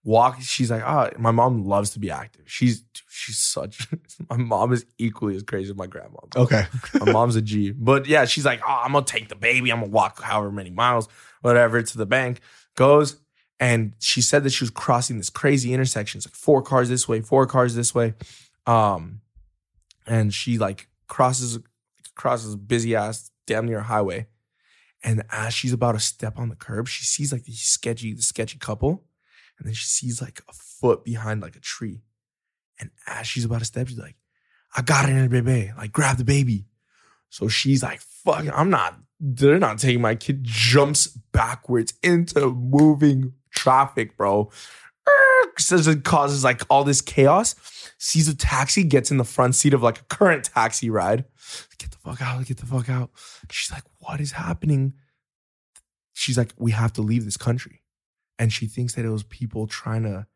walked. She's like, ah, my mom loves to be active. She's she's such my mom is equally as crazy as my grandma. Okay. My mom's a G. But yeah, she's like, oh, I'm gonna take the baby. I'm gonna walk however many miles, whatever, to the bank. Goes and she said that she was crossing this crazy intersection. It's like four cars this way, four cars this way. Um, and she like crosses crosses busy ass damn near highway. And as she's about to step on the curb, she sees like the sketchy, the sketchy couple, and then she sees like a foot behind like a tree. And as she's about to step, she's like, I got it in the baby. Like, grab the baby. So she's like, fuck, I'm not, they're not taking my kid, jumps backwards into moving traffic, bro. Says it causes like all this chaos. Sees a taxi, gets in the front seat of like a current taxi ride. Get the fuck out! Get the fuck out! She's like, "What is happening?" She's like, "We have to leave this country," and she thinks that it was people trying to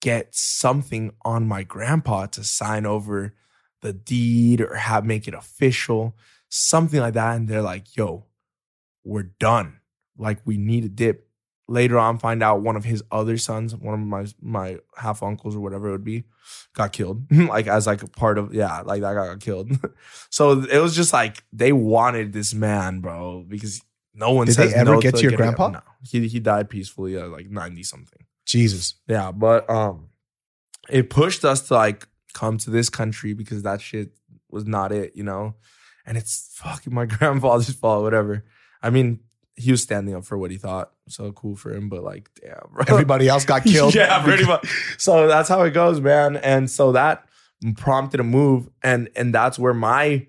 get something on my grandpa to sign over the deed or have make it official, something like that. And they're like, "Yo, we're done. Like we need a dip." Later on find out one of his other sons, one of my my half uncles or whatever it would be, got killed. like as like a part of yeah, like that guy got killed. so it was just like they wanted this man, bro, because no one Did says they ever no get to your getting- grandpa? No, he he died peacefully at like ninety something. Jesus. Yeah, but um, it pushed us to like come to this country because that shit was not it, you know. And it's fucking my grandfather's fault, whatever. I mean, he was standing up for what he thought, so cool for him. But like, damn, bro. Everybody else got killed. yeah, pretty much. So that's how it goes, man. And so that prompted a move, and and that's where my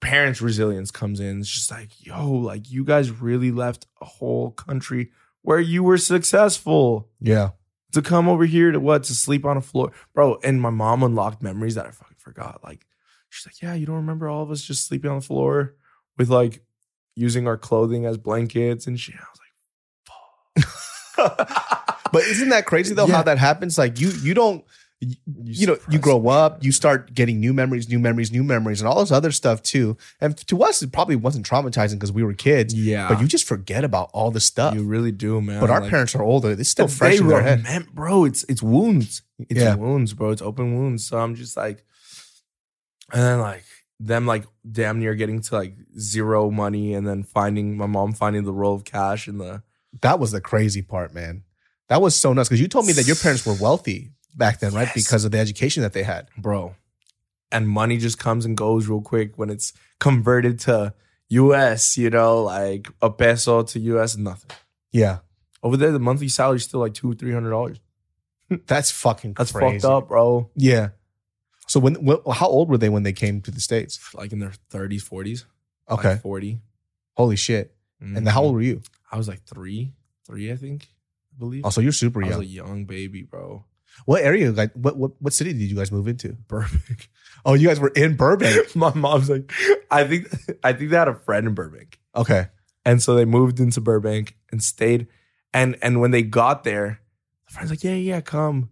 parents' resilience comes in. It's just like, yo, like you guys really left a whole country where you were successful Yeah. to come over here to what to sleep on a floor, bro. And my mom unlocked memories that I fucking forgot. Like she's like, yeah, you don't remember all of us just sleeping on the floor with like using our clothing as blankets and shit. I was like, fuck. But isn't that crazy though? Yeah. How that happens? Like you, you don't, you, you know, you grow it. up, you start getting new memories, new memories, new memories, and all this other stuff too. And to us, it probably wasn't traumatizing because we were kids. yeah, But you just forget about all the stuff. you really do, man. but our Like, parents are older; it's still oh, they fresh in their head. remem- bro. It's it's wounds. It's Yeah. wounds, bro. It's open wounds. So I'm just like, and then like them like damn near getting to like zero money, and then finding my mom finding the roll of cash in the That was the crazy part, man. That was so nuts because you told me that your parents were wealthy back then, right? Because of the education that they had. bro. And money just comes and goes real quick when it's converted to US, you know, like a peso to US, nothing. Yeah, Over there, the monthly salary is still like two, three hundred dollars. that's fucking That's crazy. fucked up, bro. Yeah. So when, when, how old were they when they came to the states? Like in their thirties, forties. Okay, Like 40 holy shit! And how old mm-hmm. were you? I was like three, three, I think, I believe. Oh, also, you're super I was young. a young baby, bro. What area? Like, what what what city did you guys move into? Burbank. Oh, you guys were in Burbank. My mom's like, I think, I think they had a friend in Burbank, Okay. and so they moved into Burbank and stayed. And and when they got there, the friend's like, yeah, yeah, come.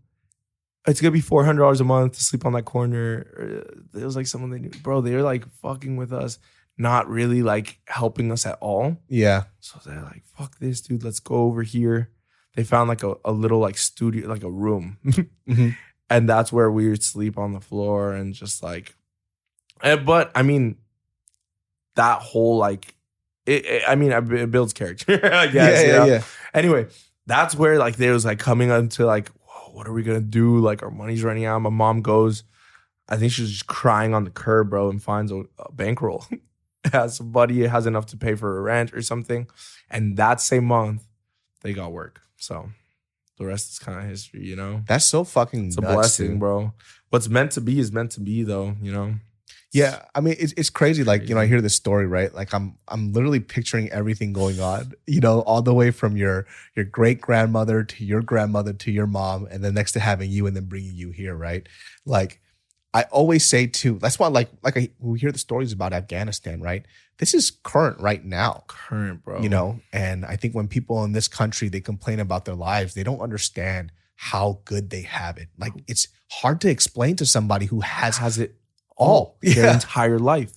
It's gonna be four hundred dollars a month to sleep on that corner. Uh, It was like someone they knew, bro. They were like fucking with us, not really like helping us at all. Yeah. So they're like, fuck this, dude. Let's go over here. They found like a, a little like studio, like a room. Mhm. And that's where we would sleep on the floor and just like, eh, but I mean, that whole like, it, it- I mean, it builds character, I guess. yeah, you yeah, know? yeah. Anyway, that's where like there was like coming into like, what are we gonna do? Like our money's running out. My mom goes, I think she was just crying on the curb, bro, and finds a, a bankroll. has somebody has enough to pay for a rent or something, and that same month they got work. So the rest is kind of history, you know. That's so fucking It's a nuts, blessing, dude. bro. What's meant to be is meant to be, though. You know. Yeah, I mean it's it's crazy. Like you know, I hear this story, right? Like I'm I'm literally picturing everything going on. You know, all the way from your your great grandmother to your grandmother to your mom, and then next to having you, and then bringing you here, right? Like I always say too. That's why, like like I, we hear the stories about Afghanistan, right? This is current right now. Current, bro. you know and i think when people in this country they complain about their lives they don't understand how good they have it like it's hard to explain to somebody who has has it all all their entire life,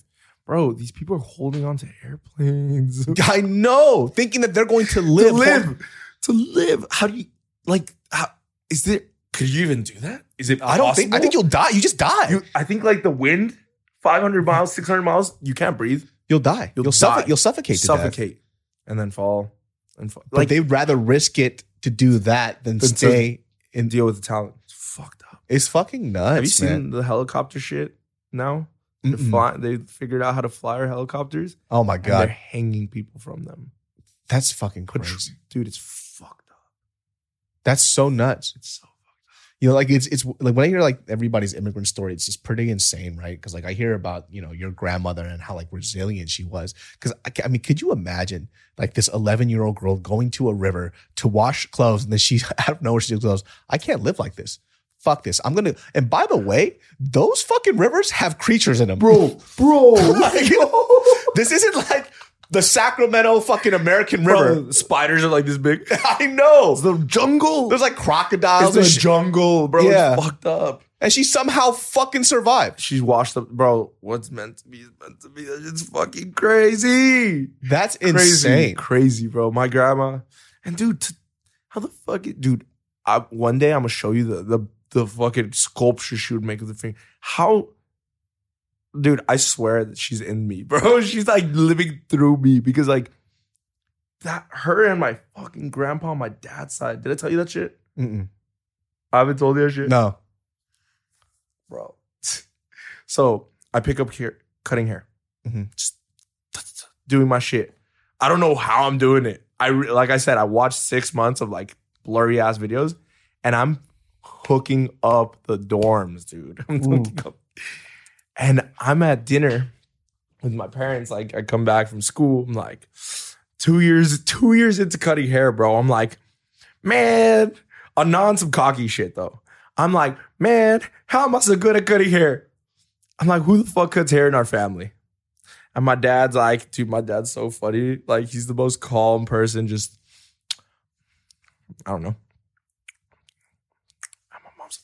bro. These people are holding on to airplanes. i know thinking that they're going to to live, live, to live. How do you like? How is there? Could you even do that? Is it? i don't think i think you'll die you just die You, I think like the wind, five hundred miles, six hundred miles, you can't breathe. you'll die you'll, You'll suffocate die. you'll suffocate to death. suffocate, and then fall, and fall. but they'd rather risk it to do that than Than stay and deal with the Taliban. It's fucked up. it's fucking nuts Have you seen the helicopter shit? Now They're fly, they figured out how to fly our helicopters. oh my and they're god hanging people from them. that's fucking But crazy dude, it's fucked up. that's so nuts It's so fucked You know, like it's it's like when I hear like everybody's immigrant story, it's just pretty insane, right? Because like I hear about you know your grandmother and how like resilient she was. Because I, ca- I mean, could you imagine like this 11 year old girl going to a river to wash clothes, and then she out of nowhere she goes, "I can't live like this. Fuck this. I'm gonna." And by the way, those fucking rivers have creatures in them, bro, bro, Like, this isn't like the Sacramento fucking American River. bro. Spiders are like this big. I know. It's the jungle. There's like crocodiles It's the jungle, bro. Yeah. It's fucked up. and she somehow fucking survived. She's washed up, bro. What's meant to be is meant to be. It's fucking crazy. That's Crazy, insane. crazy, bro. My grandma, and dude, t- how the fuck, it, dude? I, one day I'm gonna show you the the the fucking sculpture she would make of the thing. How, dude? I swear that she's in me, bro. She's like living through me because like that. Her and my fucking grandpa on my dad's side. Did I tell you that shit? Mm-mm. I haven't told you that shit. No. bro. So I pick up here, cutting hair, Mhm. just doing my shit. I don't know how I'm doing it. I re- like I said, I watched six months of like blurry ass videos, and I'm hooking up the dorms, dude. I'm and I'm at dinner with my parents. Like I come back from school, I'm like two years, two years into cutting hair, bro. I'm like, man, I'm on some cocky shit though. I'm like, man, how am I so good at cutting hair? I'm like, who the fuck cuts hair in our family? And my dad's like, dude, my dad's so funny. Like, he's the most calm person. Just, I don't know. And my mom's,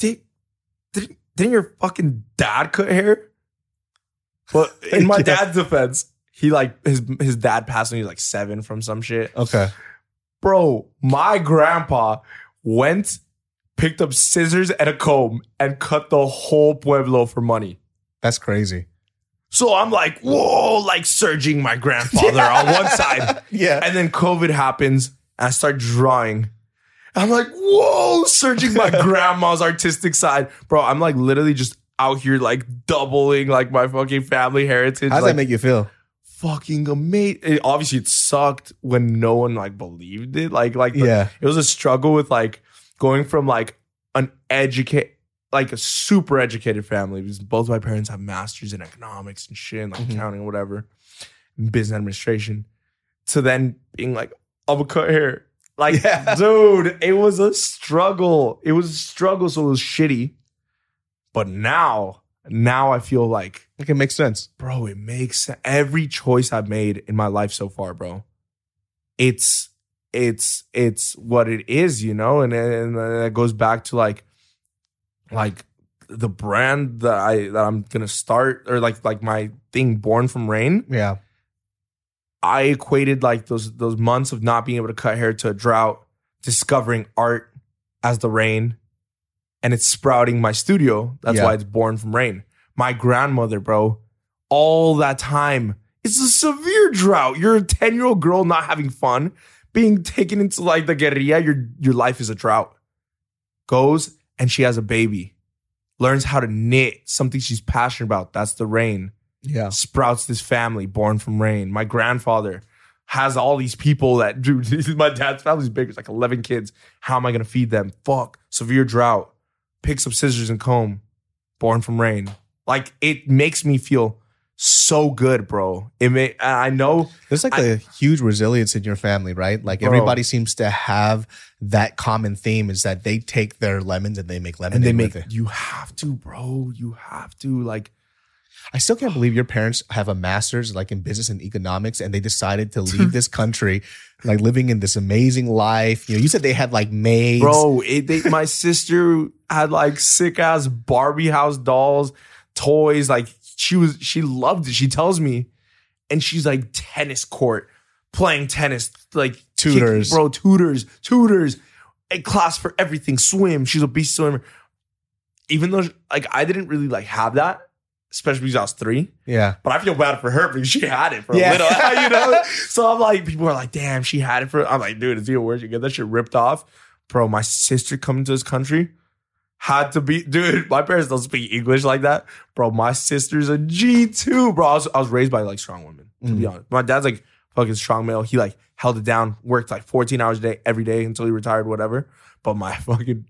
did, did, didn't your fucking dad cut hair? But in my Yeah. dad's defense, he like his his dad passed when he was like seven from some shit. Okay. Bro, my grandpa went, picked up scissors and a comb and cut the whole pueblo for money. That's crazy. So I'm like, whoa, like surging my grandfather on one side. Yeah. And then COVID happens and I start drawing. I'm like, whoa, searching my grandma's artistic side. Bro, I'm like literally just out here like doubling like my fucking family heritage. How does like, that make you feel? fucking amazing. obviously, it sucked when no one like believed it. Like, like the- Yeah. it was a struggle with like going from like an educate, like a super educated family because both my parents have masters in economics and shit, and like Mhm. accounting, whatever, and business administration, to then being like, I'm gonna cut hair. Like, Yeah. dude, it was a struggle. It was a struggle, so it was shitty. But now, now I feel like Like it makes sense. bro, it makes sense. every choice I've made in my life so far, bro. It's it's it's what it is, you know, and and it goes back to like like the brand that I that I'm gonna start or like like my thing, Born from Rain. Yeah. I equated like those those months of not being able to cut hair to a drought, discovering art as the rain, and it's sprouting my studio. That's Yeah. why it's born from rain. My grandmother, bro, all that time. It's a severe drought. You're a 10 year old girl not having fun, being taken into like the guerrilla. Your your life is a drought. Goes and she has a baby, learns how to knit, something she's passionate about. That's the rain Yeah. sprouts this family born from rain. My grandfather has all these people that dude, this is my dad's family's big. It's like 11 kids. How am I gonna feed them? Fuck. Severe drought. Picks up scissors and comb. Born from rain. Like it makes me feel so good, bro. It may I know There's like I- a huge resilience in your family, right? Like Bro. everybody seems to have that common theme is that they take their lemons and they make lemonade and they make you have to, bro. You have to like I still can't believe your parents have a master's like in business and economics and they decided to leave this country like living in this amazing life. You know, you said they had like maids. Bro, it, they, my sister had like sick ass Barbie house dolls, toys. Like she was, she loved it. She tells me, and she's like tennis court, playing tennis, like kick- Tutors. bro, tutors, tutors, a class for everything. Swim. She's a beast swimmer. Even though like I didn't really like have that, especially because I was three. Yeah. But I feel bad for her because she had it for Yeah. a little, you know. So I'm like, people are like, "Damn, she had it for." I'm like, dude, it's even worse. You get that shit ripped off, bro. My sister coming to this country had to be, dude. My parents don't speak English like that, bro. My sister's a G two, bro. I was, I was raised by like strong women, to be Mhm. honest. My dad's like fucking strong male. He like held it down, worked like 14 hours a day every day until he retired, whatever. But my fucking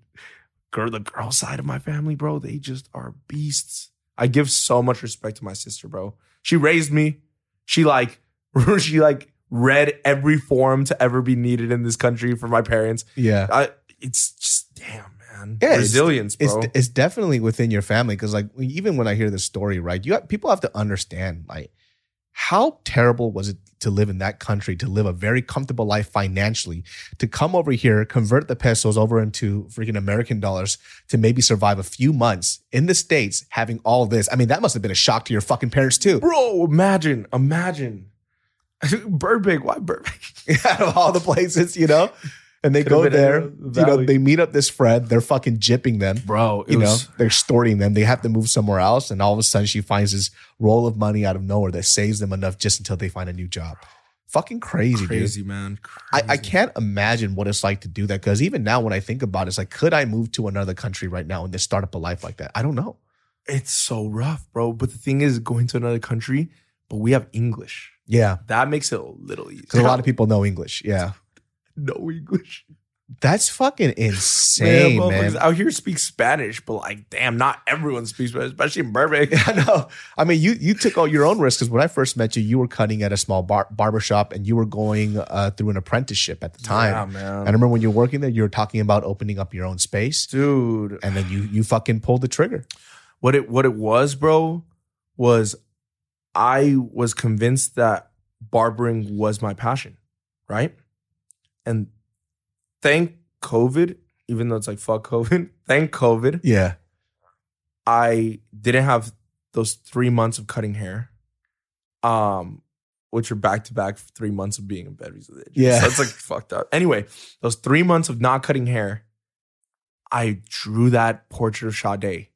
girl, the girl side of my family, bro, they just are beasts. I give so much respect to my sister, bro. She raised me. She like, she like read every form to ever be needed in this country for my parents. Yeah. I, it's just damn, man. Yeah, it's- resilience, It's, bro. it's definitely within your family because like even when I hear this story, right? You have, people have to understand like how terrible was it to live in that country, to live a very comfortable life financially, to come over here, convert the pesos over into freaking American dollars to maybe survive a few months in the States having all this. I mean, that must have been a shock to your fucking parents too. bro, imagine, imagine. Burbank, why Burbank? out of all the places, you know? And they Could've go there, you know, they meet up this friend, they're fucking jipping them. Bro, it you know, they're extorting them. They have to move somewhere else. And all of a sudden she finds this roll of money out of nowhere that saves them enough just until they find a new job. Fucking crazy, dude. crazy, man. I, I can't imagine what it's like to do that. Cause even now when I think about it, it's like, could I move to another country right now and just start up a life like that? I don't know. It's so rough, bro. But the thing is, going to another country, but we have English. Yeah. That makes it a little easier. Cause a lot of people know English. Yeah. Know English. That's fucking insane, man. motherfuckers out here speak Spanish, but like, damn, not everyone speaks Spanish, especially in Burbank. I know. I mean, you you took all your own risks because when I first met you, you were cutting at a small bar barber shop and you were going uh, through an apprenticeship at the time. Yeah, And I remember when you were working there, you were talking about opening up your own space, Dude, and then you you fucking pulled the trigger. what it what it was, bro, was I was convinced that barbering was my passion, right? And thank COVID, even though it's like fuck COVID, thank COVID, Yeah, I didn't have those three months of cutting hair, um, which are back to back three months of being in bed because of the. Yeah. so it's like fucked up. Anyway, those three months of not cutting hair, I drew that portrait of Sade.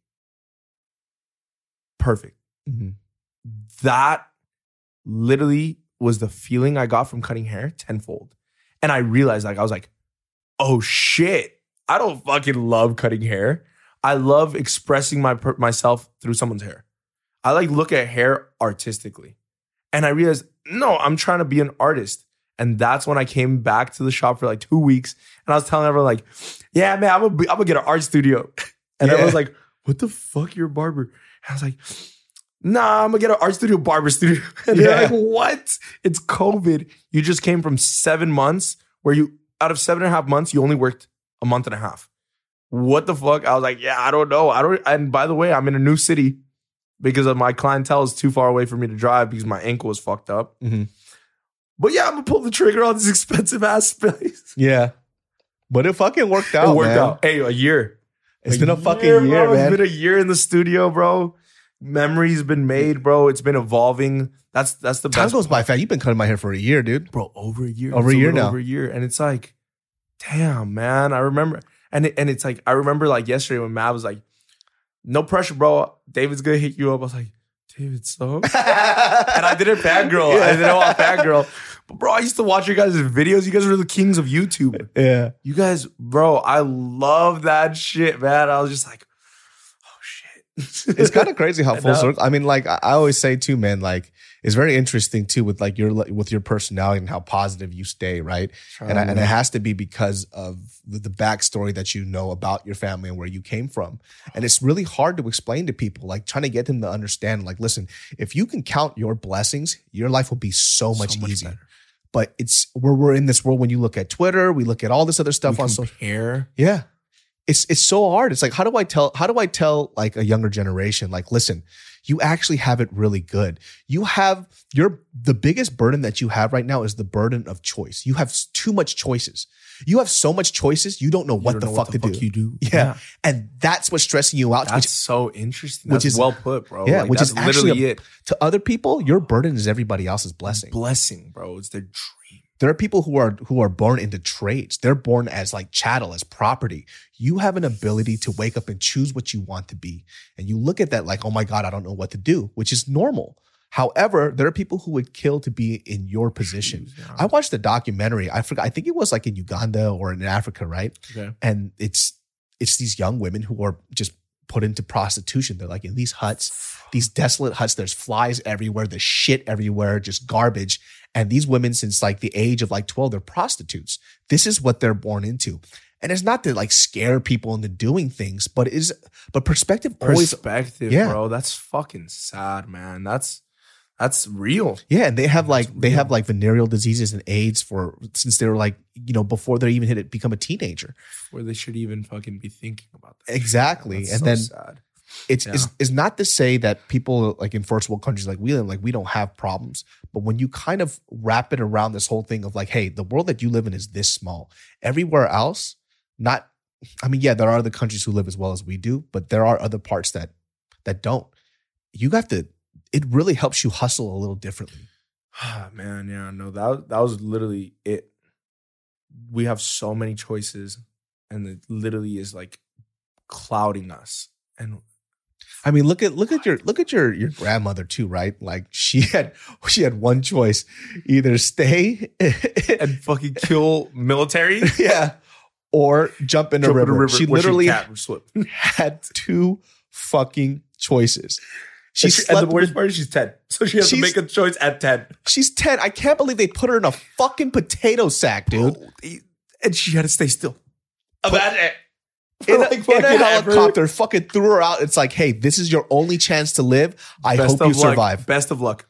Perfect. Mhm. That literally was the feeling I got from cutting hair tenfold, and I realized like I was like, oh shit, I don't fucking love cutting hair. I love expressing my per- myself through someone's hair. I like look at hair artistically. And I realized, no, I'm trying to be an artist. And that's when I came back to the shop for like two weeks. And I was telling everyone, like, yeah, man, I'm gonna, be, I'm gonna get an art studio. And Yeah. everyone's like, what the fuck, you're a barber? And I was like, nah, I'm gonna get an art studio, barber studio. And they're Yeah. like, what? It's COVID. You just came from seven months where you, out of seven and a half months, you only worked a month and a half. What the fuck? I was like, yeah, I don't know. I don't. And by the way, I'm in a new city because of my clientele is too far away for me to drive because my ankle is fucked up. Mhm. But yeah, I'm gonna pull the trigger on this expensive ass place. yeah. But it fucking worked out. it worked man. out. Hey, a year. It's been a fucking year, bro. man. It's been a year in the studio, bro. Memories been made, bro. It's been evolving. That's that's the Time best. goes by fast. You've been cutting my hair for a year, dude. bro. Over a year. Over It's a year now. Over a year, and it's like, damn, man. I remember, and it, and it's like I remember like yesterday when Matt was like, "No pressure, bro. David's gonna hit you up." I was like, "David, so." and I didn't fangirl. I didn't want fangirl. But bro, I used to watch your guys' videos. You guys were the kings of YouTube. yeah. You guys, bro, I love that shit, man. I was just like. It's kind of crazy how full circle. I mean, like I always say too, man. Like it's very interesting too with like your with your personality and how positive you stay, right? And I, and it has to be because of the, the backstory that you know about your family and where you came from. And it's really hard to explain to people, like trying to get them to understand. Like, listen, if you can count your blessings, your life will be so much, easier. better. But it's where we're in this world when you look at Twitter, we look at all this other stuff We on social. compare. Yeah. It's it's so hard. It's like how do I tell how do I tell like a younger generation like listen, you actually have it really good. You have your the biggest burden that you have right now is the burden of choice. You have too much choices. You have so much choices, you don't know You what don't the know fuck to do. you do. Yeah. And that's what's stressing you out. That's Which so interesting. which is- well put, bro. yeah, Like, which that's is literally a- it. to other people, your burden is everybody else's blessing. Blessing, bro. It's their dream. There are people who are who are born into trades. They're born as like chattel, as property. You have an ability to wake up and choose what you want to be. And you look at that like, oh my God, I don't know what to do, which is normal. However, there are people who would kill to be in your position. Yeah. I watched a documentary. I forgot, I think it was like in Uganda or in Africa, right? Okay. And it's it's these young women who are just put into prostitution. They're like in these huts, these desolate huts. There's flies everywhere. There's shit everywhere, just garbage. And these women, since like the age of like 12, they're prostitutes. This is what they're born into. And it's not to like scare people into doing things, but is, but perspective always, Perspective, Yeah. bro. That's fucking sad, man. That's that's real. yeah. And they have like, they have like venereal diseases and AIDS for, since they were like, you know, before they even hit it, become a teenager. Where they should even fucking be thinking about that. Exactly. And so then sad. It's, Yeah. it's it's not to say that people like in first world countries like we live like we don't have problems but when you kind of wrap it around this whole thing of like hey the world that you live in is this small everywhere else not i mean yeah there are other countries who live as well as we do but there are other parts that that don't you have to it really helps you hustle a little differently Ah, man, yeah, no, that that was literally it. We have so many choices, and it literally is like clouding us. And I mean, look at look at your look at your your grandmother too, right? Like she had she had one choice, either stay, and fucking kill military. yeah, or jump in a jump in river. a river She literally can't had two fucking choices. She and, she, and the worst part is she's ten, so she has to make a choice at ten. she's ten. I can't believe they put her in a fucking potato sack, dude. Bro, and she had to stay still. Imagine In a, Like in a fucking ever. helicopter, fucking threw her out. It's like, hey, this is your only chance to live. I Best hope you luck. survive. Best of luck.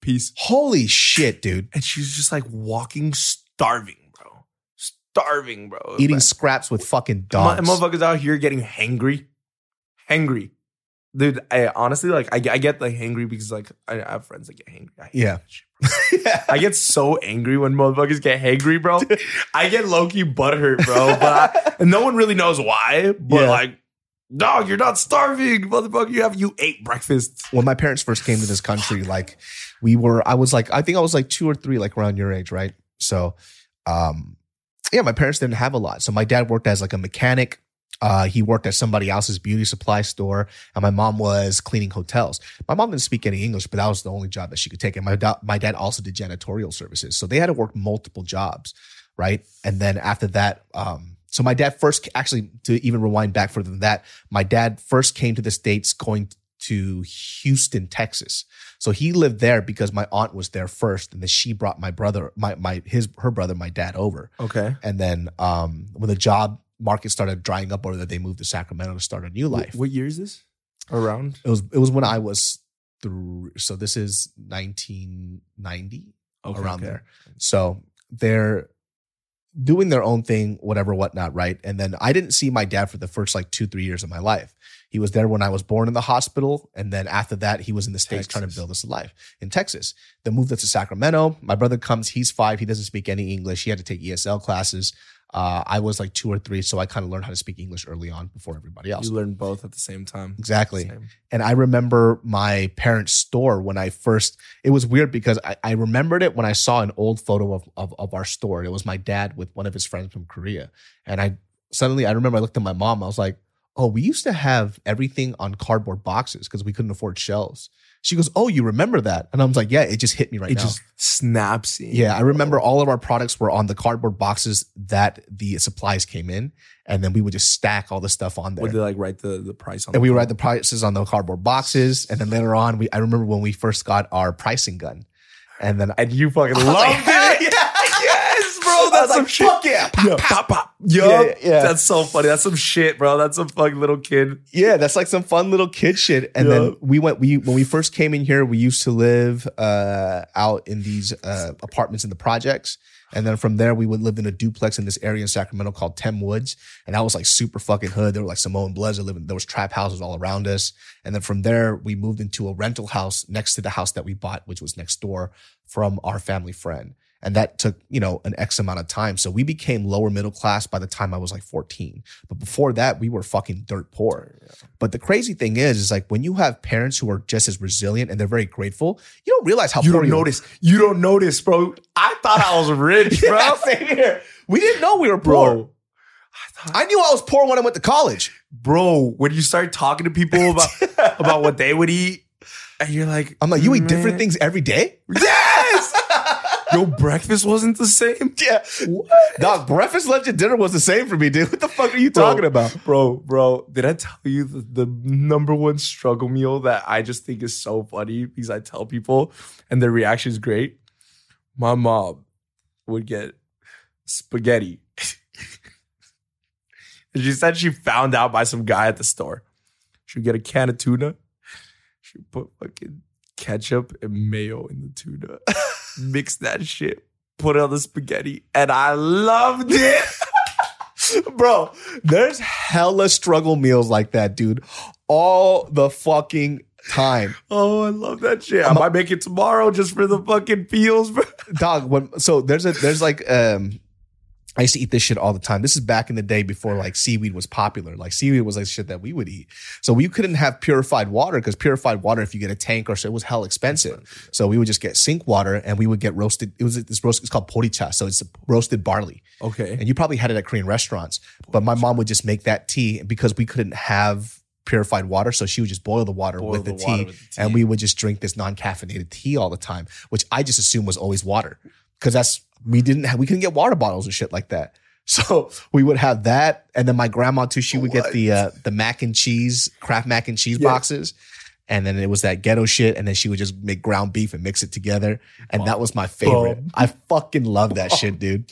Peace. Holy shit, dude. And she's just like walking, starving, bro. Starving, bro. Eating Like, scraps with fucking dogs. motherfuckers out here getting hangry, hangry. Dude, I honestly like I, I get like hangry because like I, I have friends that get hangry. I hate Yeah. that I get so angry when motherfuckers get hangry, bro. I get low key butthurt, bro. But I, and no one really knows why. But Yeah. like, dog, you're not starving, motherfucker. You have you ate breakfast. when my parents first came to this country, like we were, I was like, I think I was like two or three, like around your age, right? So, um, yeah, my parents didn't have a lot. So my dad worked as like a mechanic. Uh, he worked at somebody else's beauty supply store, and my mom was cleaning hotels. My mom didn't speak any English, but that was the only job that she could take. And my da- my dad also did janitorial services, so they had to work multiple jobs, right? And then after that, um, so my dad first actually to even rewind back further than that, my dad first came to the states going to Houston, Texas. So he lived there because my aunt was there first, and then she brought my brother, my my his her brother, my dad over. Okay. And then um, when the job market started drying up, or that they moved to Sacramento to start a new life. What year is this? Around? It was it was when I was through. So this is 1990 Okay, around okay. there. So they're doing their own thing, whatever, whatnot, right? And then I didn't see my dad for the first like two, three years of my life. He was there when I was born in the hospital. And then after that, he was in the States trying to build us a life in Texas. Then moved us to Sacramento. My brother comes, he's five. He doesn't speak any English. He had to take ESL classes. Uh, I was like two or three. So I kind of learned how to speak English early on before everybody else. You learned both at the same time. Exactly. Same. And I remember my parents' store when I first, it was weird because I, I remembered it when I saw an old photo of, of, of our store. It was my dad with one of his friends from Korea. And I suddenly, I remember I looked at my mom. I was like, oh, we used to have everything on cardboard boxes because we couldn't afford shelves. She goes, oh, you remember that? And I was like, yeah, it just hit me right it now. It just snaps in. yeah, I remember all of our products were on the cardboard boxes that the supplies came in. And then we would just stack all the stuff on there Would they like write the, the price on and we would write the prices on the cardboard boxes. And then later on, we I remember when we first got our pricing gun, and then and you fucking loved like, it. yeah, That's like, some shit. fuck yeah, Yeah, pop, pop. Yup. Yeah, yeah. That's so funny. That's some shit, bro. That's some fucking little kid. yeah. That's like some fun little kid shit. And Yeah. then we went. We when we first came in here, we used to live uh, out in these uh, apartments in the projects. And then from there, we would live in a duplex in this area in Sacramento called Tem Woods. And that was like super fucking hood. There were like Samoan Bloods living, there was trap houses all around us. And then from there, we moved into a rental house next to the house that we bought, which was next door from our family friend. And that took, you know, an X amount of time. So we became lower middle class by the time I was like 14. But before that, we were fucking dirt poor. But the crazy thing is, is like when you have parents who are just as resilient and they're very grateful, you don't realize how You poor don't you are. notice. You don't notice, bro. I thought I was rich, bro. Yeah, same here. We didn't know we were poor. bro. I I knew I was poor when I went to college. bro, when you start talking to people about about what they would eat, and you're like, I'm like, you eat different mm, things every day? Yes, Yo, breakfast wasn't the same. Yeah. Dog, breakfast, lunch, and dinner was the same for me, dude. What the fuck are you Bro. talking about? Bro, bro, did I tell you the, the number one struggle meal that I just think is so funny because I tell people and their reaction is great? My mom would get spaghetti. and she said she found out by some guy at the store. She'd get a can of tuna. She'd put fucking ketchup and mayo in the tuna. Mix that shit. Put it on the spaghetti. And I loved it. Bro, there's hella struggle meals like that, dude. All the fucking time. Oh, I love that shit. I might make it tomorrow just for the fucking feels, bro. Dog, when so there's a there's like um I used to eat this shit all the time. This is back in the day before like seaweed was popular. Like seaweed was like shit that we would eat. So we couldn't have purified water because purified water, if you get a tank or so, it was hell expensive. So we would just get sink water and we would get roasted. It was this roast. It's called poricha. So it's roasted barley. Okay. And you probably had it at Korean restaurants. But my mom would just make that tea because we couldn't have purified water. So she would just boil the water, Boil with, the the water tea, with the tea. And we would just drink this non-caffeinated tea all the time, which I just assumed was always water. Cause that's, we didn't have, we couldn't get water bottles and shit like that. So we would have that. And then my grandma too, she would get the, uh, the mac and cheese, Kraft mac and cheese Yeah. boxes. And then it was that ghetto shit. And then she would just make ground beef and mix it together. And that was my favorite. I fucking love that shit, dude.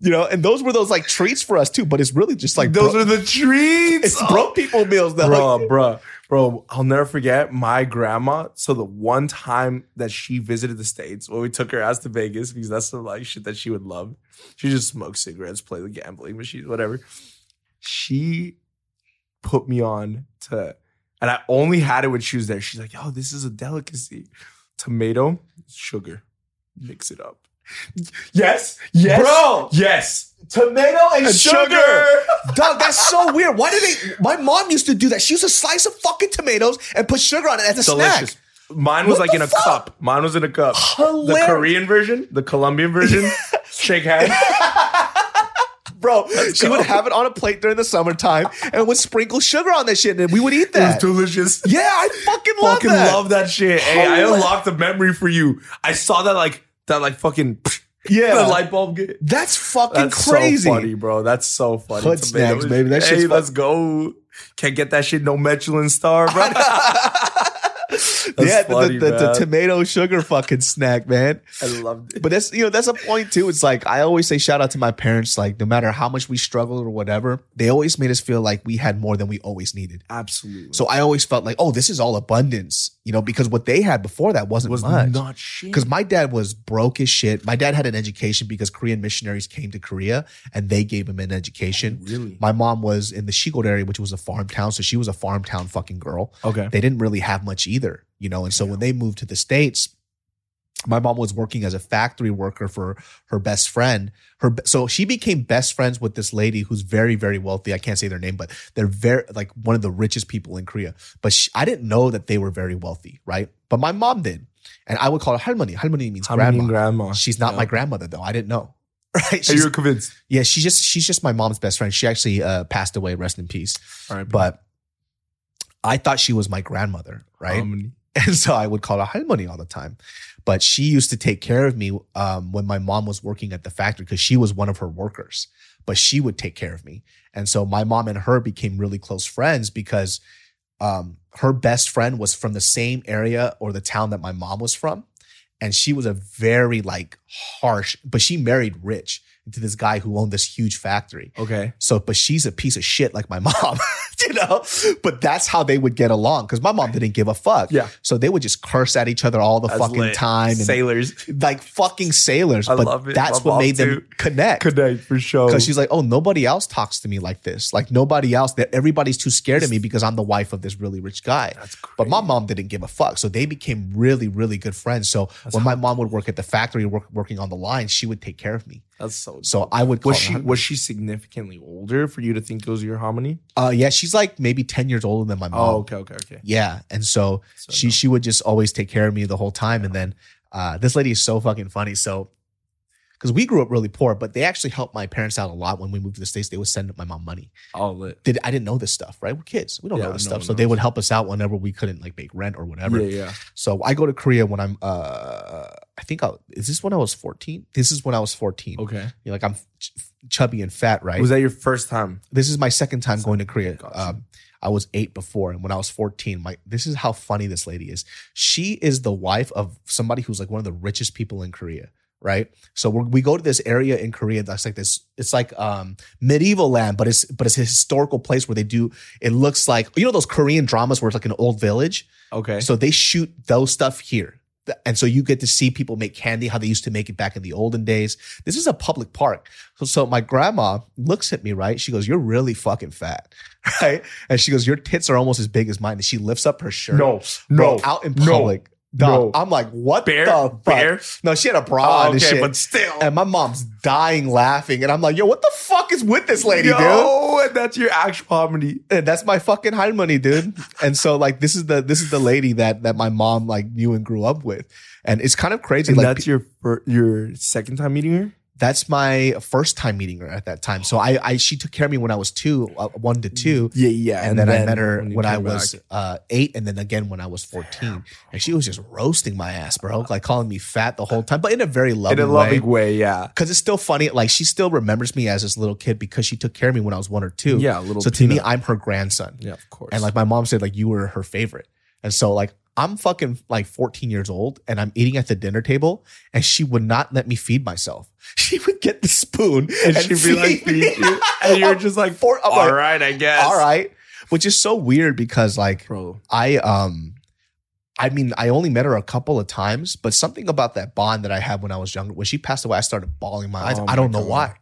You know, and those were those like treats for us too, but it's really just like Those bro- are the treats. it's broke people meals though. bro, bro, bro. I'll never forget my grandma. So the one time that she visited the states, when we took her ass to Vegas, because that's the like shit that she would love. She just smoked cigarettes, play the gambling machines, whatever. She put me on to, and I only had it when she was there. She's like, "Yo, this is a delicacy. Tomato, sugar, mix it up." Yes, yes, Bro. yes. Tomato and, And sugar. sugar. Dog, that's so weird. Why did they? My mom used to do that. She used to slice of fucking tomatoes and put sugar on it as a delicious. snack. Mine was What like in a fuck? cup. Mine was in a cup. The Korean version, the Colombian version, shake hands. Bro, she go. would have it on a plate during the summertime and would sprinkle sugar on that shit and we would eat It was that. delicious. yeah, I fucking love fucking that. love that shit. Hey, I unlocked a memory for you. I saw that like that like fucking Yeah. the light bulb. Get. That's fucking That's crazy. so funny, bro. That's so funny. Hood snacks, baby. That hey, fun. let's go. Can't get that shit no Michelin star, bro. yeah, funny, the, the, the tomato sugar fucking snack, man. I loved it. But that's you know that's a point too. It's like I always say shout out to my parents. Like no matter how much we struggled or whatever, they always made us feel like we had more than we always needed. Absolutely. So I always felt like, oh, this is all abundance, you know, because what they had before that wasn't was much. not shit. Because my dad was broke as shit. My dad had an education because Korean missionaries came to Korea and they gave him an education. Oh, really? My mom was in the Shigod area, which was a farm town. So she was a farm town fucking girl Okay. they didn't really have much either, you know. And so when they moved to the states, my mom was working as a factory worker for her best friend. Her so she became best friends with this lady who's very very wealthy. I can't say their name, but they're very like one of the richest people in Korea. But she, I didn't know that they were very wealthy, right? But my mom did, and I would call her halmoni. Halmoni means How grandma. grandma? She's not Yeah. my grandmother though. I didn't know. Right? Hey, She's, you were convinced. yeah, she's just she's just my mom's best friend. She actually uh, passed away. Rest in peace. All right, But I thought she was my grandmother, right? And so I would call her halmoni all the time. But she used to take care of me um, when my mom was working at the factory because she was one of her workers. But she would take care of me. And so my mom and her became really close friends because um, her best friend was from the same area or the town that my mom was from. And she was a very like harsh, but she married rich to this guy who owned this huge factory. Okay. So, but she's a piece of shit like my mom, you know? But that's how they would get along because my mom didn't give a fuck. Yeah. So they would just curse at each other all the That's fucking lit. time and Sailors. like fucking sailors. I but love it. that's My what made them connect. Connect for sure. Because she's like, oh, nobody else talks to me like this. Like nobody else. That everybody's too scared of me because I'm the wife of this really rich guy. That's crazy. But my mom didn't give a fuck. So they became really, really good friends. So when my mom would work at the factory, work, working on the line, she would take care of me. That's so. So I would was she husband. was she significantly older for you to think those are your halmoni? Uh, yeah, she's like maybe ten years older than my mom. Oh, okay, okay, okay. Yeah, and so, So she no. she would just always take care of me the whole time. And then uh, this lady is so fucking funny. So because we grew up really poor, but they actually helped my parents out a lot when we moved to the states. They would send my mom money. All lit. Did I didn't know this stuff, right? We're kids. We don't Yeah, know this no stuff. So they would help us out whenever we couldn't like make rent or whatever. Yeah, yeah. So I go to Korea when I'm uh I think I is this when I was 14? This is when I was 14. Okay. You're like I'm ch- chubby and fat, right? Was that your first time? this is my second time going to Korea. Gotcha. Um, I was eight before, and when I was 14, my this is how funny this lady is. She is the wife of somebody who's like one of the richest people in Korea, right? So we're, we go to this area in Korea that's like this. It's like um, medieval land, but it's but it's a historical place where they do. It looks like you know those Korean dramas where it's like an old village. Okay. So they shoot those stuff here. And so you get to see people make candy, how they used to make it back in the olden days. This is a public park. So, so my grandma looks at me, right? She goes, You're really fucking fat. Right. And she goes, Your tits are almost as big as mine. And she lifts up her shirt. no, Bro, no, out in no, public. Dog, no. I'm like, what bear, the fuck? bear. No, she had a bra Oh, on and okay, shit. but still. and my mom's dying laughing. And I'm like, yo, what the fuck is with this lady, dude? Oh, and that's your actual halmoni. And that's my fucking hide money, dude. and so like this is the this is the lady that that my mom like knew and grew up with. And it's kind of crazy. And like that's your your second time meeting her. That's my first time meeting her at that time. So I, I she took care of me when I was two, uh, one to two, Yeah, yeah. and, then, I met her you when I was uh, eight, and then again when I was fourteen. And she was just roasting my ass, bro, like calling me fat the whole time, but in a very loving, in a way. loving way. Yeah. Because it's still funny, like she still remembers me as this little kid because she took care of me when I was one or two. Yeah, little So to me. I'm her grandson. Yeah, of course. And like my mom said, like you were her favorite. And so like I'm fucking like 14 years old and I'm eating at the dinner table and she would not let me feed myself. She would get the spoon and she'd be like, feed you. and you're just like, For- all like, right, I guess. all right. Which is so weird because like bro. I um I mean I only met her a couple of times, but something about that bond that I had when I was younger, when she passed away, I started bawling my eyes. Oh I don't my know God. why.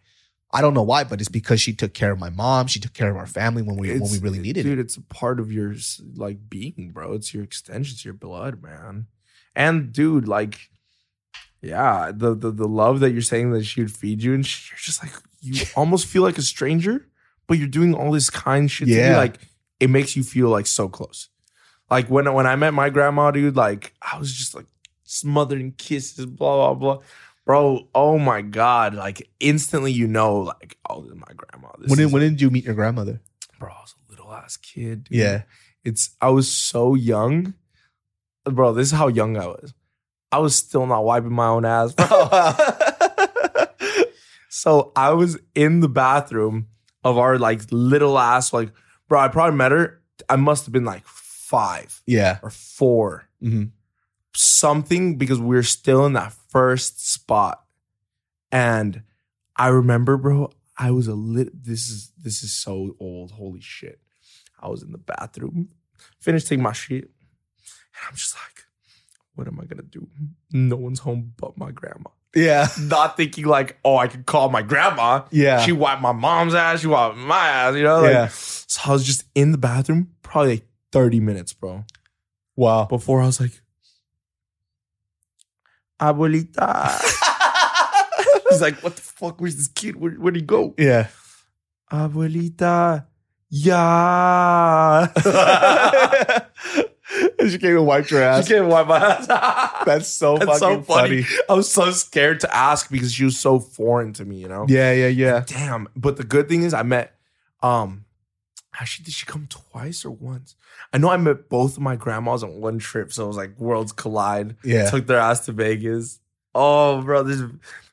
I don't know why, but it's because she took care of my mom. She took care of our family when we when we really needed dude, it. Dude, it's a part of your like being, bro. It's your extension, it's your blood, man. And dude, like, yeah, the the, the love that you're saying that she would feed you, and she, you're just like, you almost feel like a stranger, but you're doing all this kind shit. To me, Yeah. like it makes you feel like so close. Like when when I met my grandma, dude, like I was just like smothering kisses, blah blah blah. Bro, oh my god! Like instantly, you know, like, oh, this is my grandma. This When did is- when did you meet your grandmother? bro, I was a little ass kid. dude. Yeah. It's I was so young. Bro, this is how young I was. I was still not wiping my own ass, bro. so I was in the bathroom of our like little ass, like, bro, I probably met her. I must have been like five yeah. or four. hmm Something because we're still in that first spot. And I remember, bro, I was a lit this is this is so old. Holy shit. I was in the bathroom, finished taking my shit, and I'm just like, what am I gonna do? No one's home but my grandma. Yeah. Not thinking like, oh, I could call my grandma. Yeah. She wiped my mom's ass, she wiped my ass, you know? Like, Yeah. So I was just in the bathroom, probably like 30 minutes, bro. wow. Before I was like, Abuelita. He's like, what the fuck? Where's this kid? Where, where'd he go? yeah. Abuelita. Yeah. she came and wiped your ass. She can't wipe my ass. That's so That's fucking so funny. funny. I was so scared to ask because she was so foreign to me, you know? Yeah, yeah, yeah. Damn. But the good thing is I met um actually did she come twice or once? I know I met both of my grandmas on one trip, so it was like worlds collide. Yeah. Took their ass to Vegas. Oh, bro, there's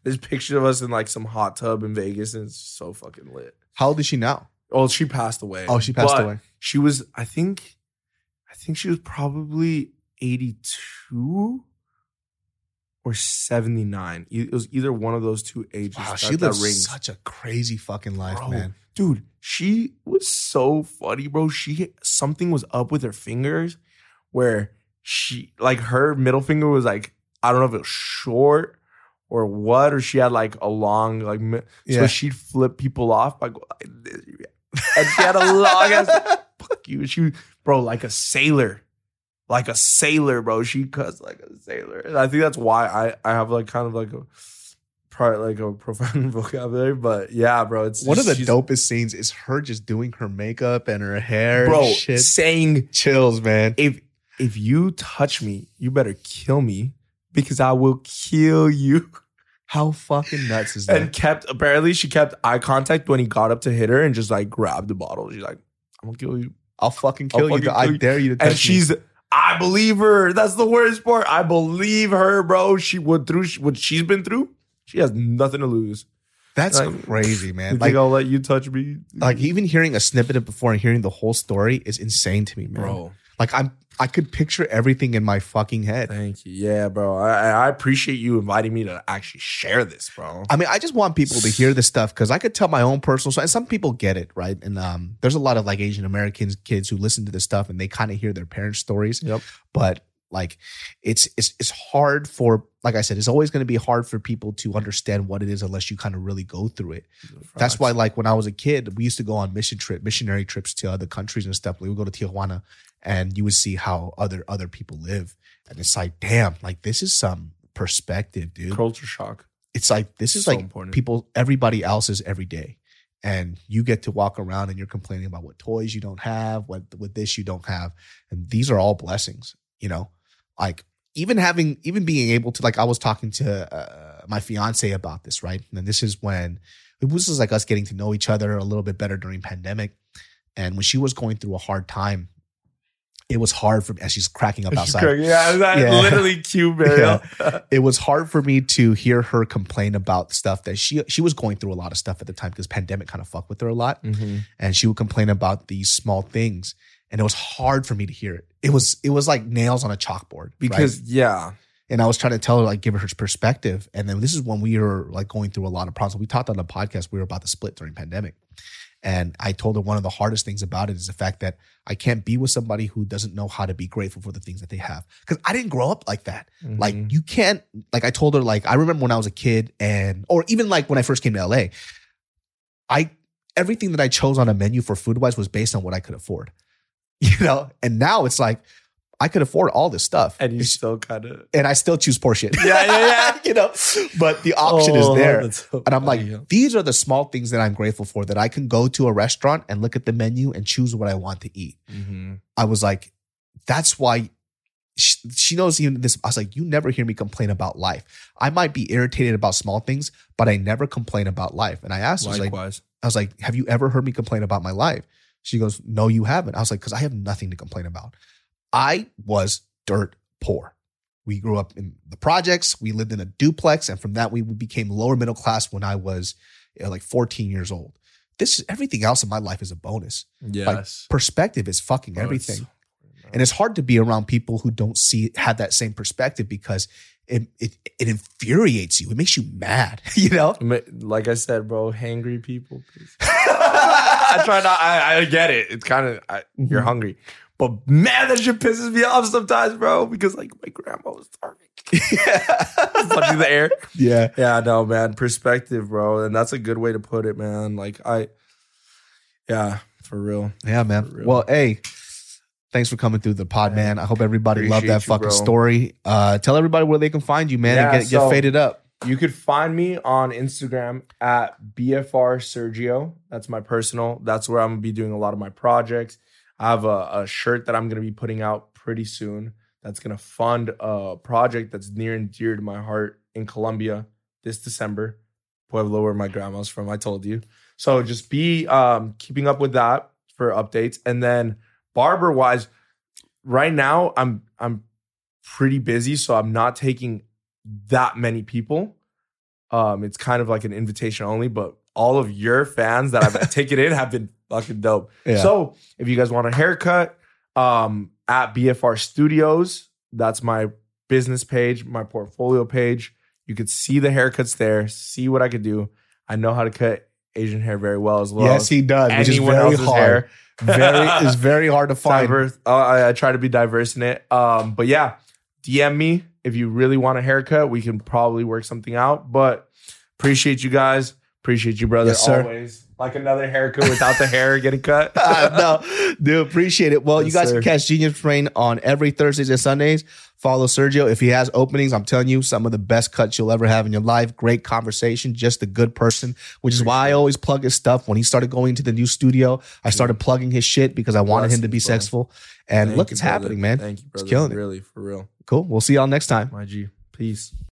there's picture of us in like some hot tub in Vegas, and it's so fucking lit. How old is she now? Oh, she passed away. Oh, she passed But away. She was, I think, I think she was probably 82 or 79. E- It was either one of those two ages. Wow, that- she lived such a crazy fucking life, Bro, man. Dude, she was so funny, bro. She something was up with her fingers where she like her middle finger was like I don't know if it was short or what, or she had like a long like mi- so Yeah. she'd flip people off by going like this. And she had a long ass fuck you. She bro, like a sailor. Like a sailor, bro. She cuts like a sailor. And I think that's why I, I have like kind of like a probably like a profound vocabulary. But yeah, bro. It's One of the dopest scenes is her just doing her makeup and her hair. bro saying chills, man. if if you touch me, you better kill me because I will kill you. How fucking nuts is that? And kept apparently she kept eye contact when he got up to hit her and just like grabbed the bottle. She's like, I'm gonna kill you. I'll fucking I'll kill you. fucking I kill you. dare you to touch And she's I believe her. That's the worst part. I believe her, bro. She went through what she's been through. She has nothing to lose. That's Like, crazy, You man. think Like, I'll let you touch me, like even hearing a snippet of before and hearing the whole story is insane to me, man. bro? Like I'm, I could picture everything in my fucking head. Thank you. Yeah, bro. I, I appreciate you inviting me to actually share this, bro. I mean, I just want people to hear this stuff because I could tell my own personal story. And some people get it, right? And um, there's a lot of like Asian Americans kids who listen to this stuff and they kind of hear their parents' stories. Yep. But like, it's it's it's hard for, like I said, it's always going to be hard for people to understand what it is unless you kind of really go through it. That's why, like, when I was a kid, we used to go on mission trip, missionary trips to other countries and stuff. We would go to Tijuana, and you would see how other other people live, and it's like, damn, like this is some perspective, dude. culture shock. It's like this is So like important. people, everybody else's every day, and you get to walk around and you're complaining about what toys you don't have, what what this you don't have, and these are all blessings, you know, like. Even having, even being able to, like, I was talking to uh, my fiance about this, right? And this is when it was like us getting to know each other a little bit better during pandemic. And when she was going through a hard time, it was hard for me as she's cracking up outside. Yeah, that Yeah. literally cute, Mariel. It was hard for me to hear her complain about stuff that she she was going through a lot of stuff at the time because pandemic kind of fucked with her a lot. Mhm. And she would complain about these small things. And it was hard for me to hear it. It was it was like nails on a chalkboard. right? Because yeah, and I was trying to tell her, like, give her her perspective. And then this is when we were like going through a lot of problems. We talked on the podcast, we were about to split during pandemic. And I told her one of the hardest things about it is the fact that I can't be with somebody who doesn't know how to be grateful for the things that they have. Cause I didn't grow up like that. Like Mhm. you can't, like I told her, like, I remember when I was a kid and, or even like when I first came to LA, I, everything that I chose on a menu for food wise was based on what I could afford, you know? And now it's like, I could afford all this stuff. and you still kind of and I still choose poor shit. Yeah, yeah, yeah. you know, but the option Oh, is there. And I'm like, these are the small things that I'm grateful for that I can go to a restaurant and look at the menu and choose what I want to eat. Mhm. I was like, that's why she, she knows even this. I was like, you never hear me complain about life. I might be irritated about small things, but I never complain about life. And I asked her, I was like. I was like, have you ever heard me complain about my life? She goes, no, you haven't. I was like, because I have nothing to complain about. I was dirt poor. We grew up in the projects. We lived in a duplex. And from that, we became lower middle class when I was you know, like 14 years old. This is everything else in my life is a bonus. yes, Perspective is fucking oh, it's everything. And it's hard to be around people who don't see have that same perspective because it it, it infuriates you. It makes you mad, you know? Like I said, bro, hangry people. I try not. I, I get it. It's kind of you're Mhm. hungry, but man, that shit pisses me off sometimes, bro. Because like my grandma was starving, touching the air. yeah. Yeah, no, man, perspective, bro, and that's a good way to put it, man. Like I, yeah, for real. Yeah, man. Real. Well, hey, thanks for coming through the pod, Yeah. man. I hope everybody loved that you, fucking bro. story. Uh, tell everybody where they can find you, man, Yeah, and get, so- get faded up. You could find me on Instagram at BFR Sergio. That's my personal. That's where I'm gonna be doing a lot of my projects. I have a, a shirt that I'm gonna be putting out pretty soon. That's gonna fund a project that's near and dear to my heart in Colombia this December. Pueblo, where my grandma's from. I told you. So just be um, keeping up with that for updates. And then barber wise, right now I'm I'm pretty busy, so I'm not taking that many people. Um, it's kind of like an invitation only, but all of your fans that I've taken in have been fucking dope. Yeah. So if you guys want a haircut, um, at BFR Studios, that's my business page, my portfolio page. You could see the haircuts there, see what I could do. I know how to cut Asian hair very well as well. yes, he does, which is very else's hard. hair. Very is very hard to find. Diverse. Uh, I, I try to be diverse in it. Um, but yeah, DM me if you really want a haircut. We can probably work something out. But appreciate you guys. Appreciate you, brother. Yes, sir. Always like another haircut without the hair getting cut. Uh, no, dude, appreciate it. Well, you guys sir. can catch Genius Train on every Thursdays and Sundays. Follow Sergio if he has openings. I'm telling you, some of the best cuts you'll ever have in your life. Great conversation, just a good person, which is why I always plug his stuff. When he started going to the new studio, I started plugging his shit because I wanted him to be bro. successful. And Thank look, you, it's brother. happening, man. Thank you, brother. killing it. Really, for real. Cool. We'll see y'all next time. My G. Peace.